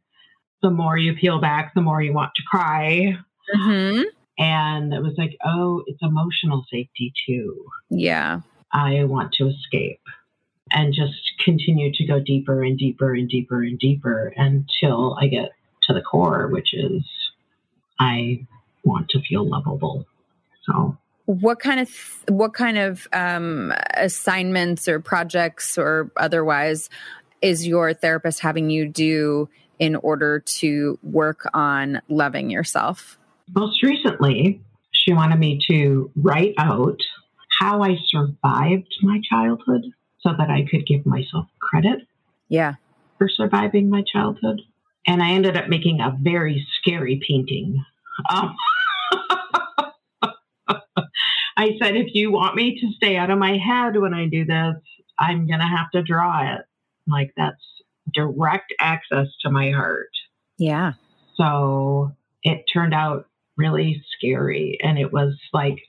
Speaker 2: The more you peel back, the more you want to cry. Mm-hmm. And it was like, oh, it's emotional safety too.
Speaker 1: Yeah.
Speaker 2: I want to escape and just continue to go deeper and deeper and deeper and deeper until I get to the core, which is I want to feel lovable. So
Speaker 1: what kind of what kind of um, assignments or projects or otherwise is your therapist having you do in order to work on loving yourself?
Speaker 2: Most recently, she wanted me to write out how I survived my childhood so that I could give myself credit.
Speaker 1: Yeah.
Speaker 2: For surviving my childhood. And I ended up making a very scary painting. Um, I said, if you want me to stay out of my head when I do this, I'm going to have to draw it. Like that's direct access to my heart.
Speaker 1: Yeah.
Speaker 2: So it turned out really scary. And it was like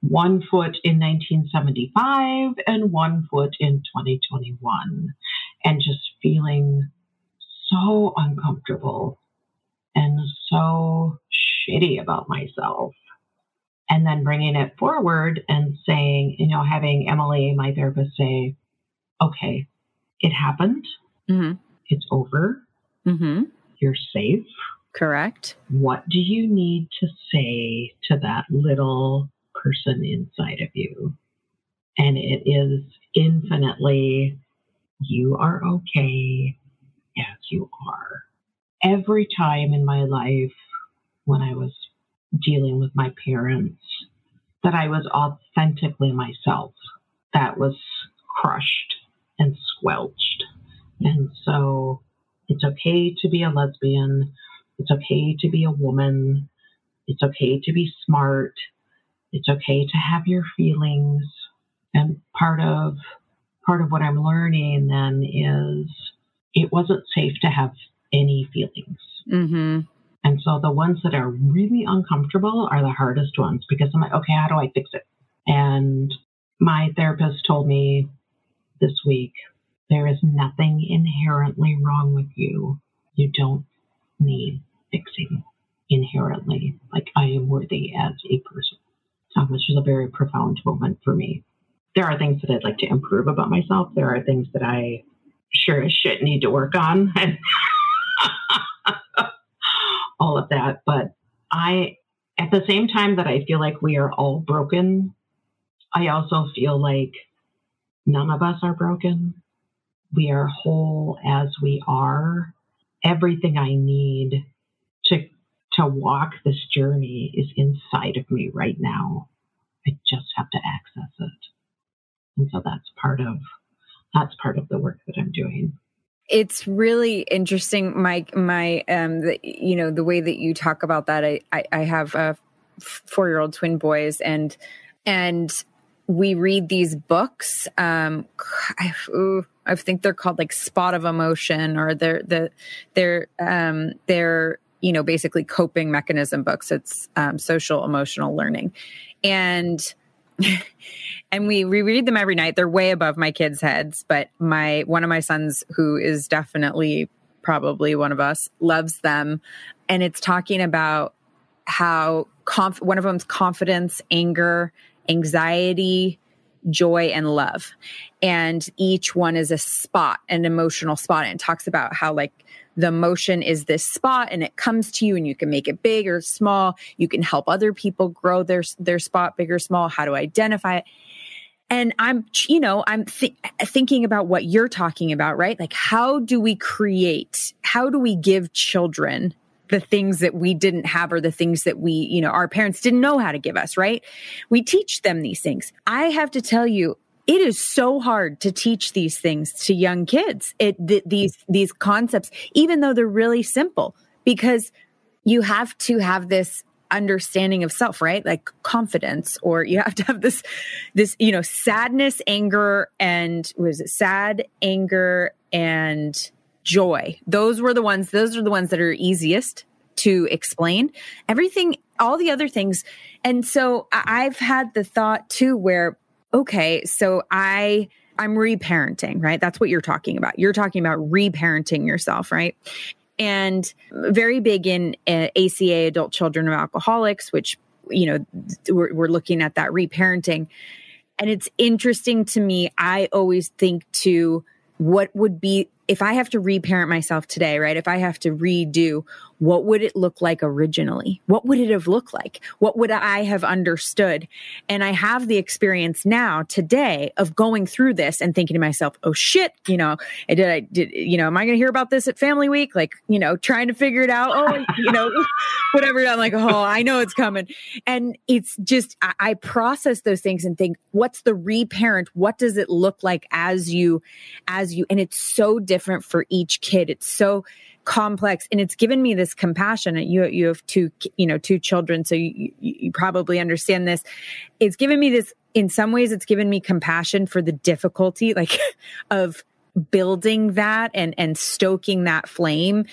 Speaker 2: one foot in 1975 and one foot in 2021. And just feeling so uncomfortable and so shitty about myself and then bringing it forward and saying, you know, having Emily, my therapist, say, okay, it happened. Mm-hmm. It's over. Mm-hmm. You're safe.
Speaker 1: Correct.
Speaker 2: What do you need to say to that little person inside of you? And it is infinitely, you are okay as you are. Every time in my life when I was dealing with my parents, that I was authentically myself, that was crushed and squelched. And so it's okay to be a lesbian. It's okay to be a woman. It's okay to be smart. It's okay to have your feelings. And part of part of what I'm learning then is it wasn't safe to have any feelings.
Speaker 1: Mm-hmm.
Speaker 2: And so the ones that are really uncomfortable are the hardest ones because I'm like, okay, how do I fix it? And my therapist told me this week there is nothing inherently wrong with you. You don't need fixing inherently. Like I am worthy as a person, um, which is a very profound moment for me. There are things that I'd like to improve about myself. There are things that I sure as shit need to work on and all of that. But I, at the same time that I feel like we are all broken, I also feel like none of us are broken. We are whole as we are. Everything I need to to walk this journey is inside of me right now. I just have to access it. And so that's part of that's part of the work that I'm doing.
Speaker 1: It's really interesting, Mike. My, um, the, you know, the way that you talk about that. I, I, I have uh, four year old twin boys, and and we read these books. Um, I, ooh, I think they're called like Spot of Emotion, or they're the they're um, they're you know basically coping mechanism books. It's um, social emotional learning, and and we reread them every night. They're way above my kids' heads, but my one of my sons, who is definitely probably one of us, loves them, and it's talking about how conf- one of them's confidence, anger, anxiety, joy, and love, and each one is a spot, an emotional spot, and talks about how like the motion is this spot and it comes to you and you can make it big or small. You can help other people grow their their spot big or small. How to identify it? And i'm you know i'm th- thinking about what you're talking about right? Like how do we create how do we give children the things that we didn't have or the things that we you know our parents didn't know how to give us right? We teach them these things. I have to tell you it is so hard to teach these things to young kids. It th- these these concepts, even though they're really simple, because you have to have this understanding of self, right? Like confidence, or you have to have this this you know sadness, anger, and was it sad, anger, and joy. Those were the ones. Those are the ones that are easiest to explain. Everything, all the other things, and so I've had the thought too, where okay, so I I'm reparenting, right? That's what you're talking about. You're talking about reparenting yourself, right? And very big in uh, ACA, adult children of alcoholics, which you know we're, we're looking at that reparenting. And it's interesting to me. I always think to what would be if I have to reparent myself today, right? If I have to redo, what would it look like originally? What would it have looked like? What would I have understood? And I have the experience now today of going through this and thinking to myself, oh shit, you know, did I, did, you know, am I going to hear about this at family week? Like, you know, trying to figure it out. Oh, you know, whatever. I'm like, oh, I know it's coming. And it's just, I, I process those things and think, what's the reparent? What does it look like as you, as you, and it's so different for each kid. It's so, complex and it's given me this compassion you you have two you know two children so you, you probably understand this it's given me this in some ways it's given me compassion for the difficulty like of building that and and stoking that flame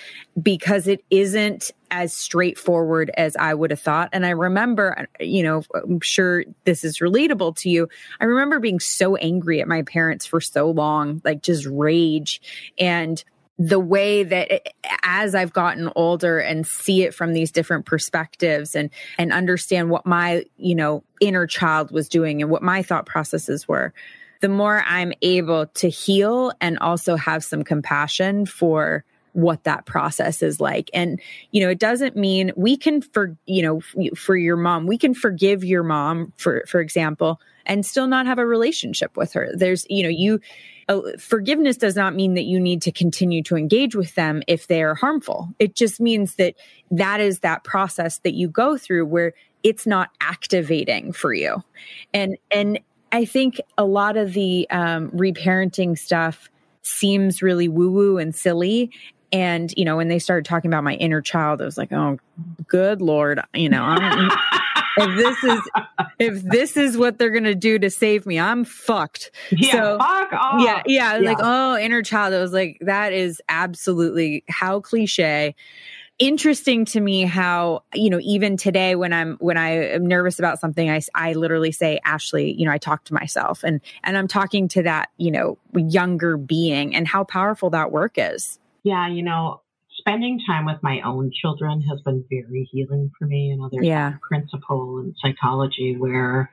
Speaker 1: because it isn't as straightforward as I would have thought. And I remember you know I'm sure this is relatable to you. I remember being so angry at my parents for so long like just rage. And the way that it, as I've gotten older and see it from these different perspectives and and understand what my you know inner child was doing and what my thought processes were the more I'm able to heal and also have some compassion for what that process is like. And, you know, it doesn't mean we can for, you know, for your mom, we can forgive your mom, for, for example, and still not have a relationship with her. There's, you know, you, uh, forgiveness does not mean that you need to continue to engage with them if they are harmful. It just means that that is that process that you go through where it's not activating for you. And, and, I think a lot of the um, reparenting stuff seems really woo woo and silly. And, you know, when they started talking about my inner child, I was like, oh, good Lord, you know, if this is if this is what they're gonna do to save me, I'm fucked.
Speaker 2: Yeah, so, fuck off.
Speaker 1: Yeah, yeah. yeah. Like, oh, inner child. I was like, that is absolutely how cliche interesting to me how you know even today when i'm when i am nervous about something i i literally say ashley you know i talk to myself and and i'm talking to that you know younger being and how powerful that work is
Speaker 2: yeah, you know, spending time with my own children has been very healing for me. You know, there's yeah. a principle in psychology where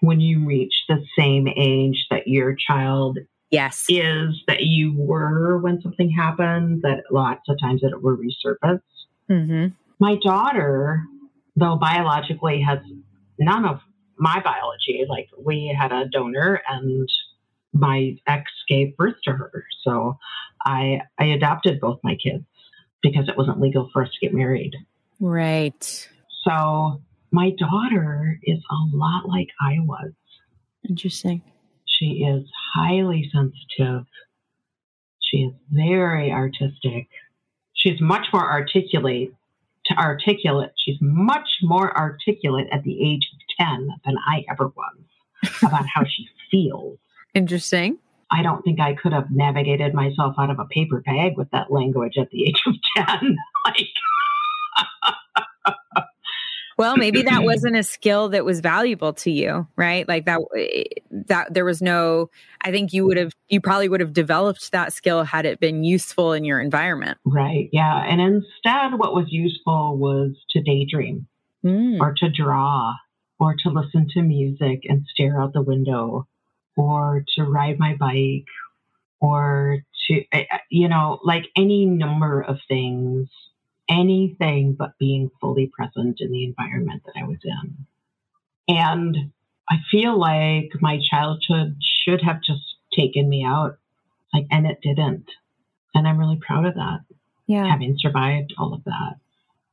Speaker 2: when you reach the same age that your child
Speaker 1: yes
Speaker 2: is that you were when something happened, that lots of times that it will resurface. Mm-hmm. My daughter, though biologically has none of my biology, like we had a donor and my ex gave birth to her. So I I adopted both my kids because it wasn't legal for us to get married.
Speaker 1: Right.
Speaker 2: So my daughter is a lot like I was.
Speaker 1: Interesting.
Speaker 2: She is highly sensitive. She is very artistic. She's much more articulate to articulate. She's much more articulate at the age of 10 than I ever was about how she feels.
Speaker 1: Interesting.
Speaker 2: I don't think I could have navigated myself out of a paper bag with that language at the age of 10. like,
Speaker 1: well, maybe that wasn't a skill that was valuable to you, right? Like that, eh, that there was no, I think you would have, you probably would have developed that skill had it been useful in your environment.
Speaker 2: Right. Yeah. And instead, what was useful was to daydream mm. or to draw or to listen to music and stare out the window or to ride my bike or to, eh, eh, you know, like any number of things, anything but being fully present in the environment that I was in. And I feel like my childhood should have just taken me out, like, and it didn't. And I'm really proud of that.
Speaker 1: Yeah.
Speaker 2: Having survived all of that.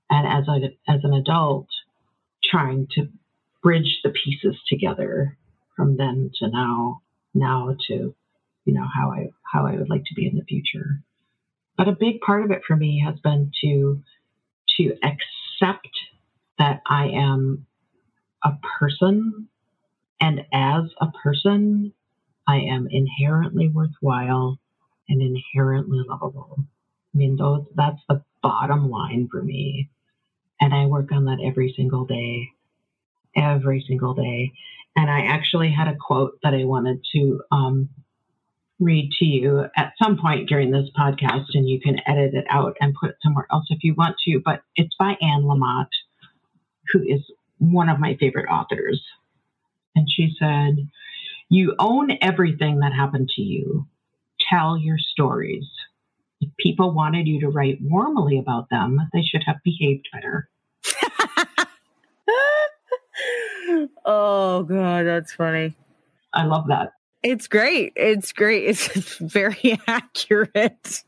Speaker 2: And as a, as an adult, trying to bridge the pieces together from then to now, now to, you know, how I how I would like to be in the future. But a big part of it for me has been to to accept that I am a person and as a person I am inherently worthwhile and inherently lovable. I mean those that's the bottom line for me. And I work on that every single day. Every single day. And I actually had a quote that I wanted to um, read to you at some point during this podcast, and you can edit it out and put it somewhere else if you want to. But it's by Anne Lamott, who is one of my favorite authors. And she said, You own everything that happened to you. Tell your stories. If people wanted you to write warmly about them, they should have behaved better.
Speaker 1: oh god, that's funny.
Speaker 2: I love that.
Speaker 1: It's great. It's great. It's very accurate.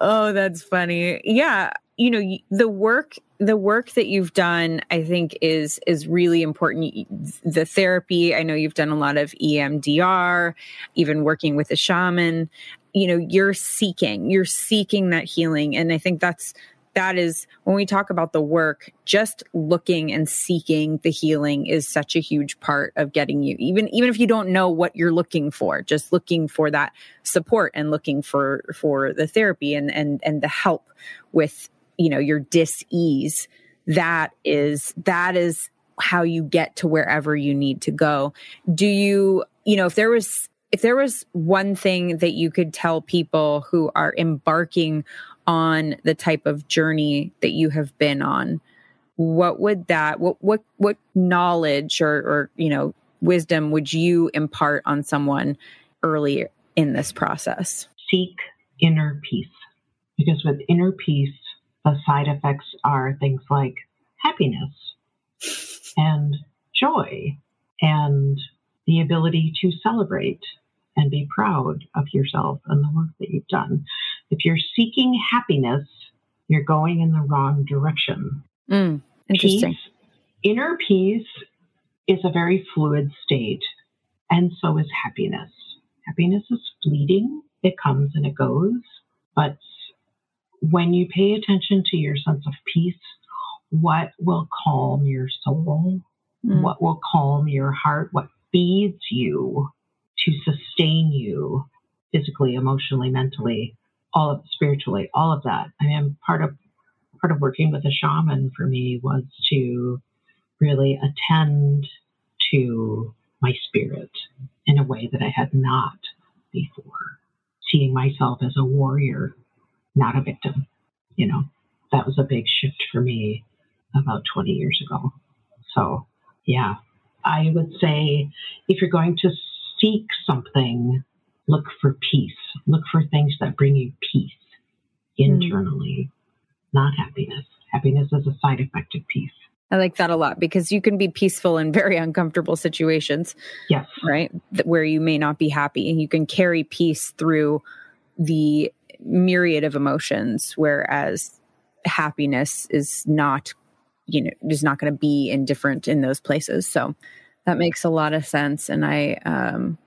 Speaker 1: oh, that's funny. Yeah, you know, the work the work that you've done I think is is really important. The therapy, I know you've done a lot of EMDR, even working with a shaman. You know, you're seeking, you're seeking that healing and I think that's that is when we talk about the work, just looking and seeking the healing is such a huge part of getting you even even if you don't know what you're looking for, just looking for that support and looking for for the therapy and and and the help with, you know, your dis-ease. That is that is how you get to wherever you need to go. Do you, you know, if there was if there was one thing that you could tell people who are embarking on the type of journey that you have been on what would that what what what knowledge or or you know wisdom would you impart on someone early in this process
Speaker 2: seek inner peace. Because with inner peace, the side effects are things like happiness and joy and the ability to celebrate and be proud of yourself and the work that you've done. If you're seeking happiness, you're going in the wrong direction.
Speaker 1: Mm, interesting.
Speaker 2: Peace, inner peace is a very fluid state, and so is happiness. Happiness is fleeting, it comes and it goes. But when you pay attention to your sense of peace, what will calm your soul? Mm. What will calm your heart? What feeds you to sustain you physically, emotionally, mentally, all of spiritually, all of that. I mean, part of part of working with a shaman for me was to really attend to my spirit in a way that I had not before. Seeing myself as a warrior, not a victim. You know, that was a big shift for me about 20 years ago. So, yeah, I would say if you're going to seek something, look for peace. Look for things that bring you peace internally, mm. not happiness. Happiness is a side effect of peace.
Speaker 1: I like that a lot because you can be peaceful in very uncomfortable situations.
Speaker 2: Yes.
Speaker 1: Right? Where you may not be happy and you can carry peace through the myriad of emotions whereas happiness is not you know is not going to be indifferent in those places. So that makes a lot of sense and I um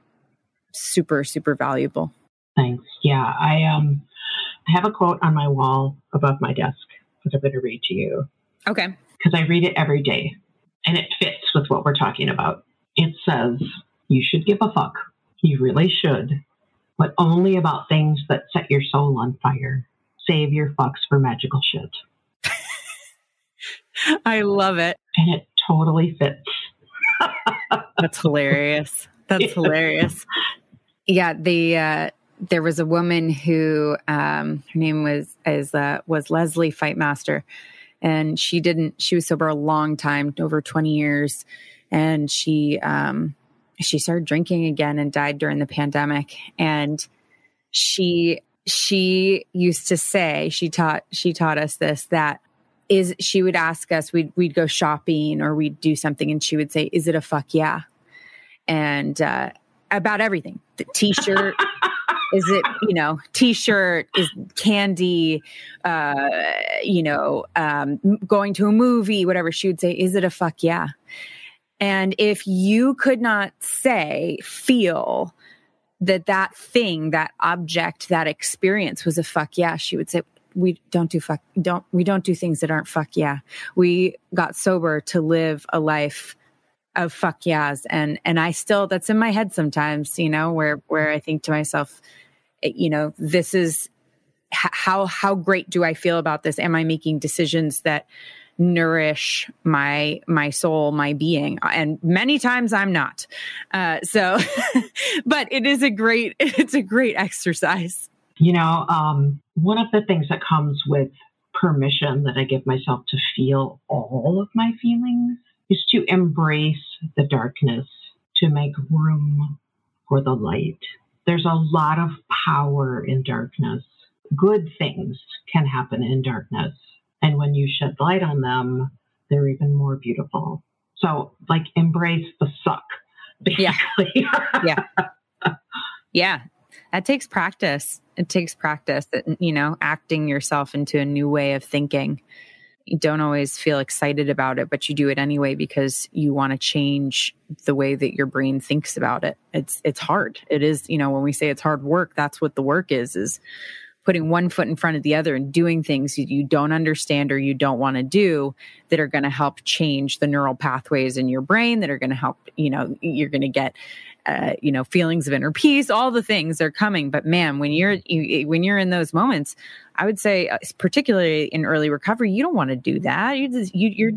Speaker 1: super super valuable.
Speaker 2: Thanks. Yeah, I um I have a quote on my wall above my desk that I'm going to read to you.
Speaker 1: Okay
Speaker 2: because I read it every day and it fits with what we're talking about. It says, You should give a fuck. You really should, but only about things that set your soul on fire. Save your fucks for magical shit.
Speaker 1: I love it.
Speaker 2: And it totally fits.
Speaker 1: That's hilarious. That's hilarious. Yeah, the uh there was a woman who um her name was is uh was Leslie Fightmaster. And she didn't she was sober a long time over 20 years. And she um she started drinking again and died during the pandemic. And she she used to say she taught she taught us this that is she would ask us we'd we'd go shopping or we'd do something and she would say is it a fuck yeah? And uh about everything. The t-shirt is it you know t-shirt is candy uh you know um going to a movie whatever she would say is it a fuck yeah? And if you could not say feel that that thing that object that experience was a fuck yeah she would say we don't do fuck don't we don't do things that aren't fuck yeah. We got sober to live a life of fuck yeahs and and i still that's in my head sometimes you know where where i think to myself you know, this is how how great do I feel about this? Am I making decisions that nourish my my soul, my being? And many times I'm not. Uh, so, but it is a great it's a great exercise.
Speaker 2: You know, um, one of the things that comes with permission that I give myself to feel all of my feelings is to embrace the darkness, to make room for the light there's a lot of power in darkness. Good things can happen in darkness. And when you shed light on them, they're even more beautiful. So, like, embrace the suck.
Speaker 1: Basically. Yeah. yeah. Yeah. That takes practice. It takes practice, that you know, acting yourself into a new way of thinking you don't always feel excited about it, but you do it anyway because you want to change the way that your brain thinks about it. It's it's hard. It is, you know, when we say it's hard work, that's what the work is is putting one foot in front of the other and doing things you don't understand or you don't want to do that are going to help change the neural pathways in your brain that are going to help, you know, you're going to get uh, you know feelings of inner peace all the things are coming. But man when you're you, when you're in those moments i would say uh, particularly in early recovery you don't want to do that. You just, you, you're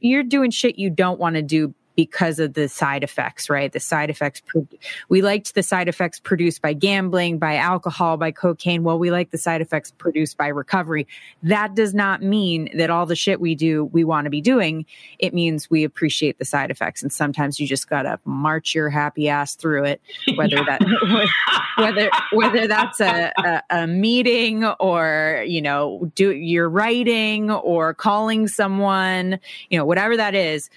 Speaker 1: you're doing shit you don't want to do because of the side effects, right? The side effects, we liked the side effects produced by gambling, by alcohol, by cocaine. Well, we like the side effects produced by recovery. That does not mean that all the shit we do, we want to be doing. It means we appreciate the side effects. And sometimes you just got to march your happy ass through it, whether that, whether, whether that's a, a, a meeting or, you know, do your writing or calling someone, you know, whatever that is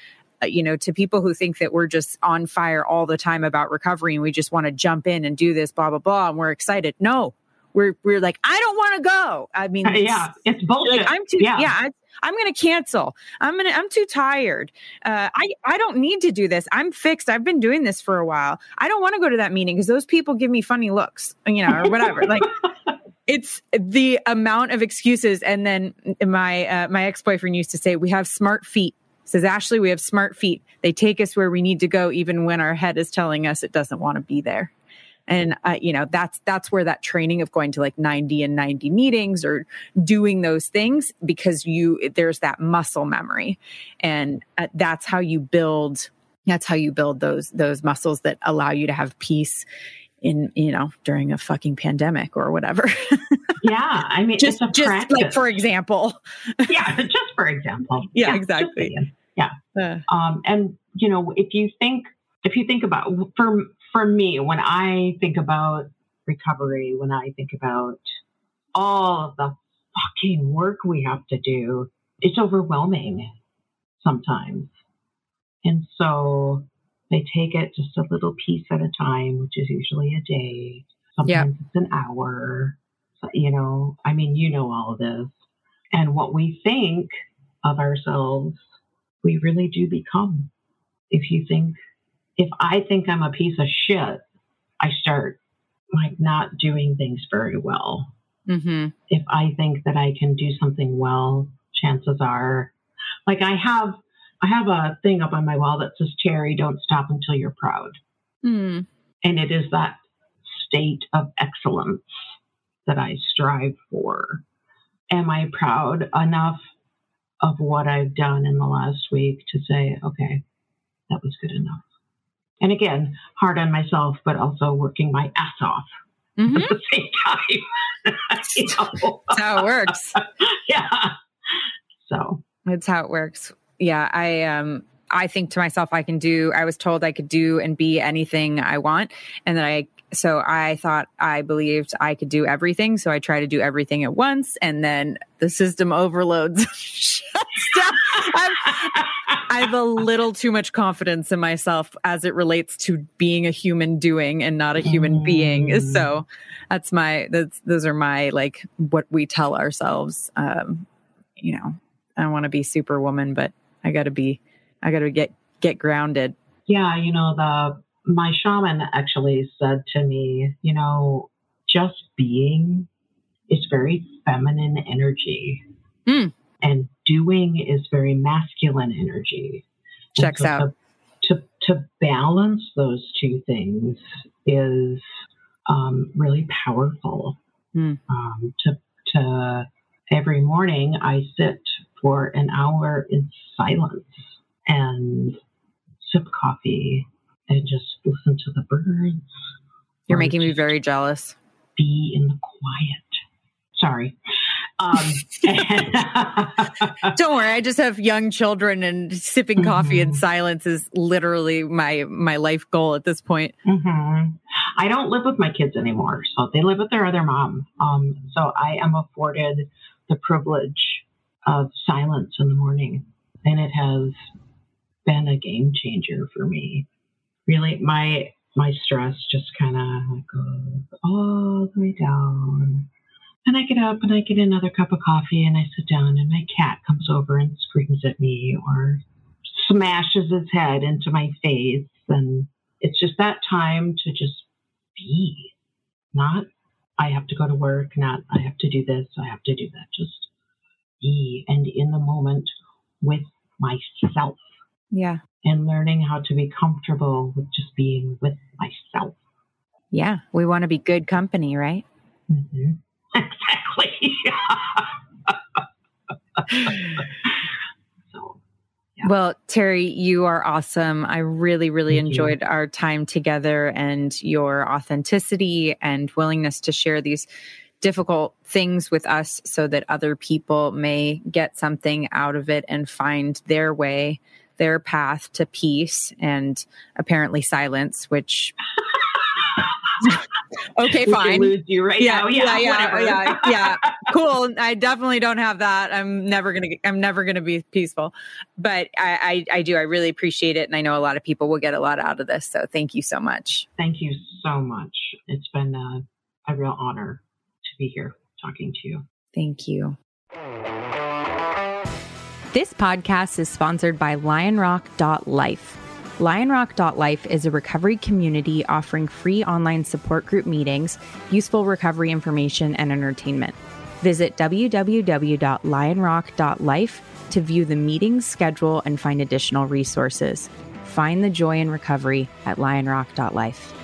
Speaker 1: you know, to people who think that we're just on fire all the time about recovery and we just want to jump in and do this, blah, blah, blah, and we're excited. No, we're, we're like, I don't want to go. I mean,
Speaker 2: uh, yeah, it's bullshit.
Speaker 1: Like, I'm too, yeah, yeah I, I'm going to cancel. I'm going to, I'm too tired. Uh, I, I don't need to do this. I'm fixed. I've been doing this for a while. I don't want to go to that meeting because those people give me funny looks, you know, or whatever. like, it's the amount of excuses. And then my, uh, my ex-boyfriend used to say, we have smart feet says Ashley, we have smart feet. They take us where we need to go, even when our head is telling us it doesn't want to be there. And uh, you know that's that's where that training of going to like 90 and 90 meetings or doing those things because you there's that muscle memory, and uh, that's how you build. That's how you build those those muscles that allow you to have peace in you know during a fucking pandemic or whatever.
Speaker 2: yeah, I mean,
Speaker 1: just just like for example.
Speaker 2: yeah, just for example.
Speaker 1: Yeah, yeah exactly.
Speaker 2: Yeah. Uh. Um, and you know, if you think if you think about for for me, when I think about recovery, when I think about all of the fucking work we have to do, it's overwhelming sometimes. And so they take it just a little piece at a time, which is usually a day. Sometimes it's an hour. You know, I mean, you know all of this. And what we think of ourselves, we really do become. If you think, if I think I'm a piece of shit, I start like not doing things very well. Mm-hmm. If I think that I can do something well, chances are, like I have I have a thing up on my wall that says, Teri, don't stop until you're proud. Mm. And it is that state of excellence that I strive for. Am I proud enough of what I've done in the last week to say, okay, that was good enough? And again, hard on myself, but also working my ass off mm-hmm. at the same time.
Speaker 1: you know? That's how it works.
Speaker 2: yeah. So
Speaker 1: it's how it works yeah, I um I think to myself I can do I was told I could do and be anything I want and that I so I thought I believed I could do everything. So I try to do everything at once and then the system overloads. I have a little too much confidence in myself as it relates to being a human doing and not a human being. Mm. So that's my, that's, those are my, like what we tell ourselves. Um, you know, I want to be superwoman, but I got to be, I got to get get grounded.
Speaker 2: Yeah, you know the my shaman actually said to me, you know, just being is very feminine energy, mm. and doing is very masculine energy.
Speaker 1: Checks so out.
Speaker 2: To, to to balance those two things is um, really powerful. Mm. Um, to to every morning I sit for an hour in silence and sip coffee and just listen to the birds.
Speaker 1: You're making me very jealous.
Speaker 2: Be in the quiet. Sorry. Um,
Speaker 1: Don't worry, I just have young children, and sipping coffee mm-hmm. in silence is literally my my life goal at this point.
Speaker 2: Mm-hmm. I don't live with my kids anymore, so they live with their other mom. Um, so I am afforded the privilege of silence in the morning. And it has been a game changer for me. Really, my my stress just kind of goes all the way down. And I get up and I get another cup of coffee and I sit down and my cat comes over and screams at me or smashes his head into my face. And it's just that time to just be, not I have to go to work, not I have to do this, I have to do that. Just be and in the moment with myself.
Speaker 1: Yeah.
Speaker 2: And learning how to be comfortable with just being with myself.
Speaker 1: Yeah. We want to be good company, right?
Speaker 2: Mm-hmm. Exactly. so,
Speaker 1: Yeah. Well, Teri, you are awesome. I really, really Thank enjoyed you. our time together and your authenticity and willingness to share these difficult things with us so that other people may get something out of it and find their way, their path to peace and apparently silence, which okay, fine.
Speaker 2: Lose you right yeah, now. Yeah, yeah,
Speaker 1: yeah, yeah, yeah. Cool. I definitely don't have that. I'm never gonna. I'm never gonna be peaceful, but I, I, I do. I really appreciate it, and I know a lot of people will get a lot out of this. So thank you so much.
Speaker 2: Thank you so much. It's been a, a real honor to be here talking to you.
Speaker 1: Thank you. This podcast is sponsored by LionRock.life. LionRock.life is a recovery community offering free online support group meetings, useful recovery information, and entertainment. Visit www.lionrock.life to view the meeting schedule and find additional resources. Find the joy in recovery at lionrock.life.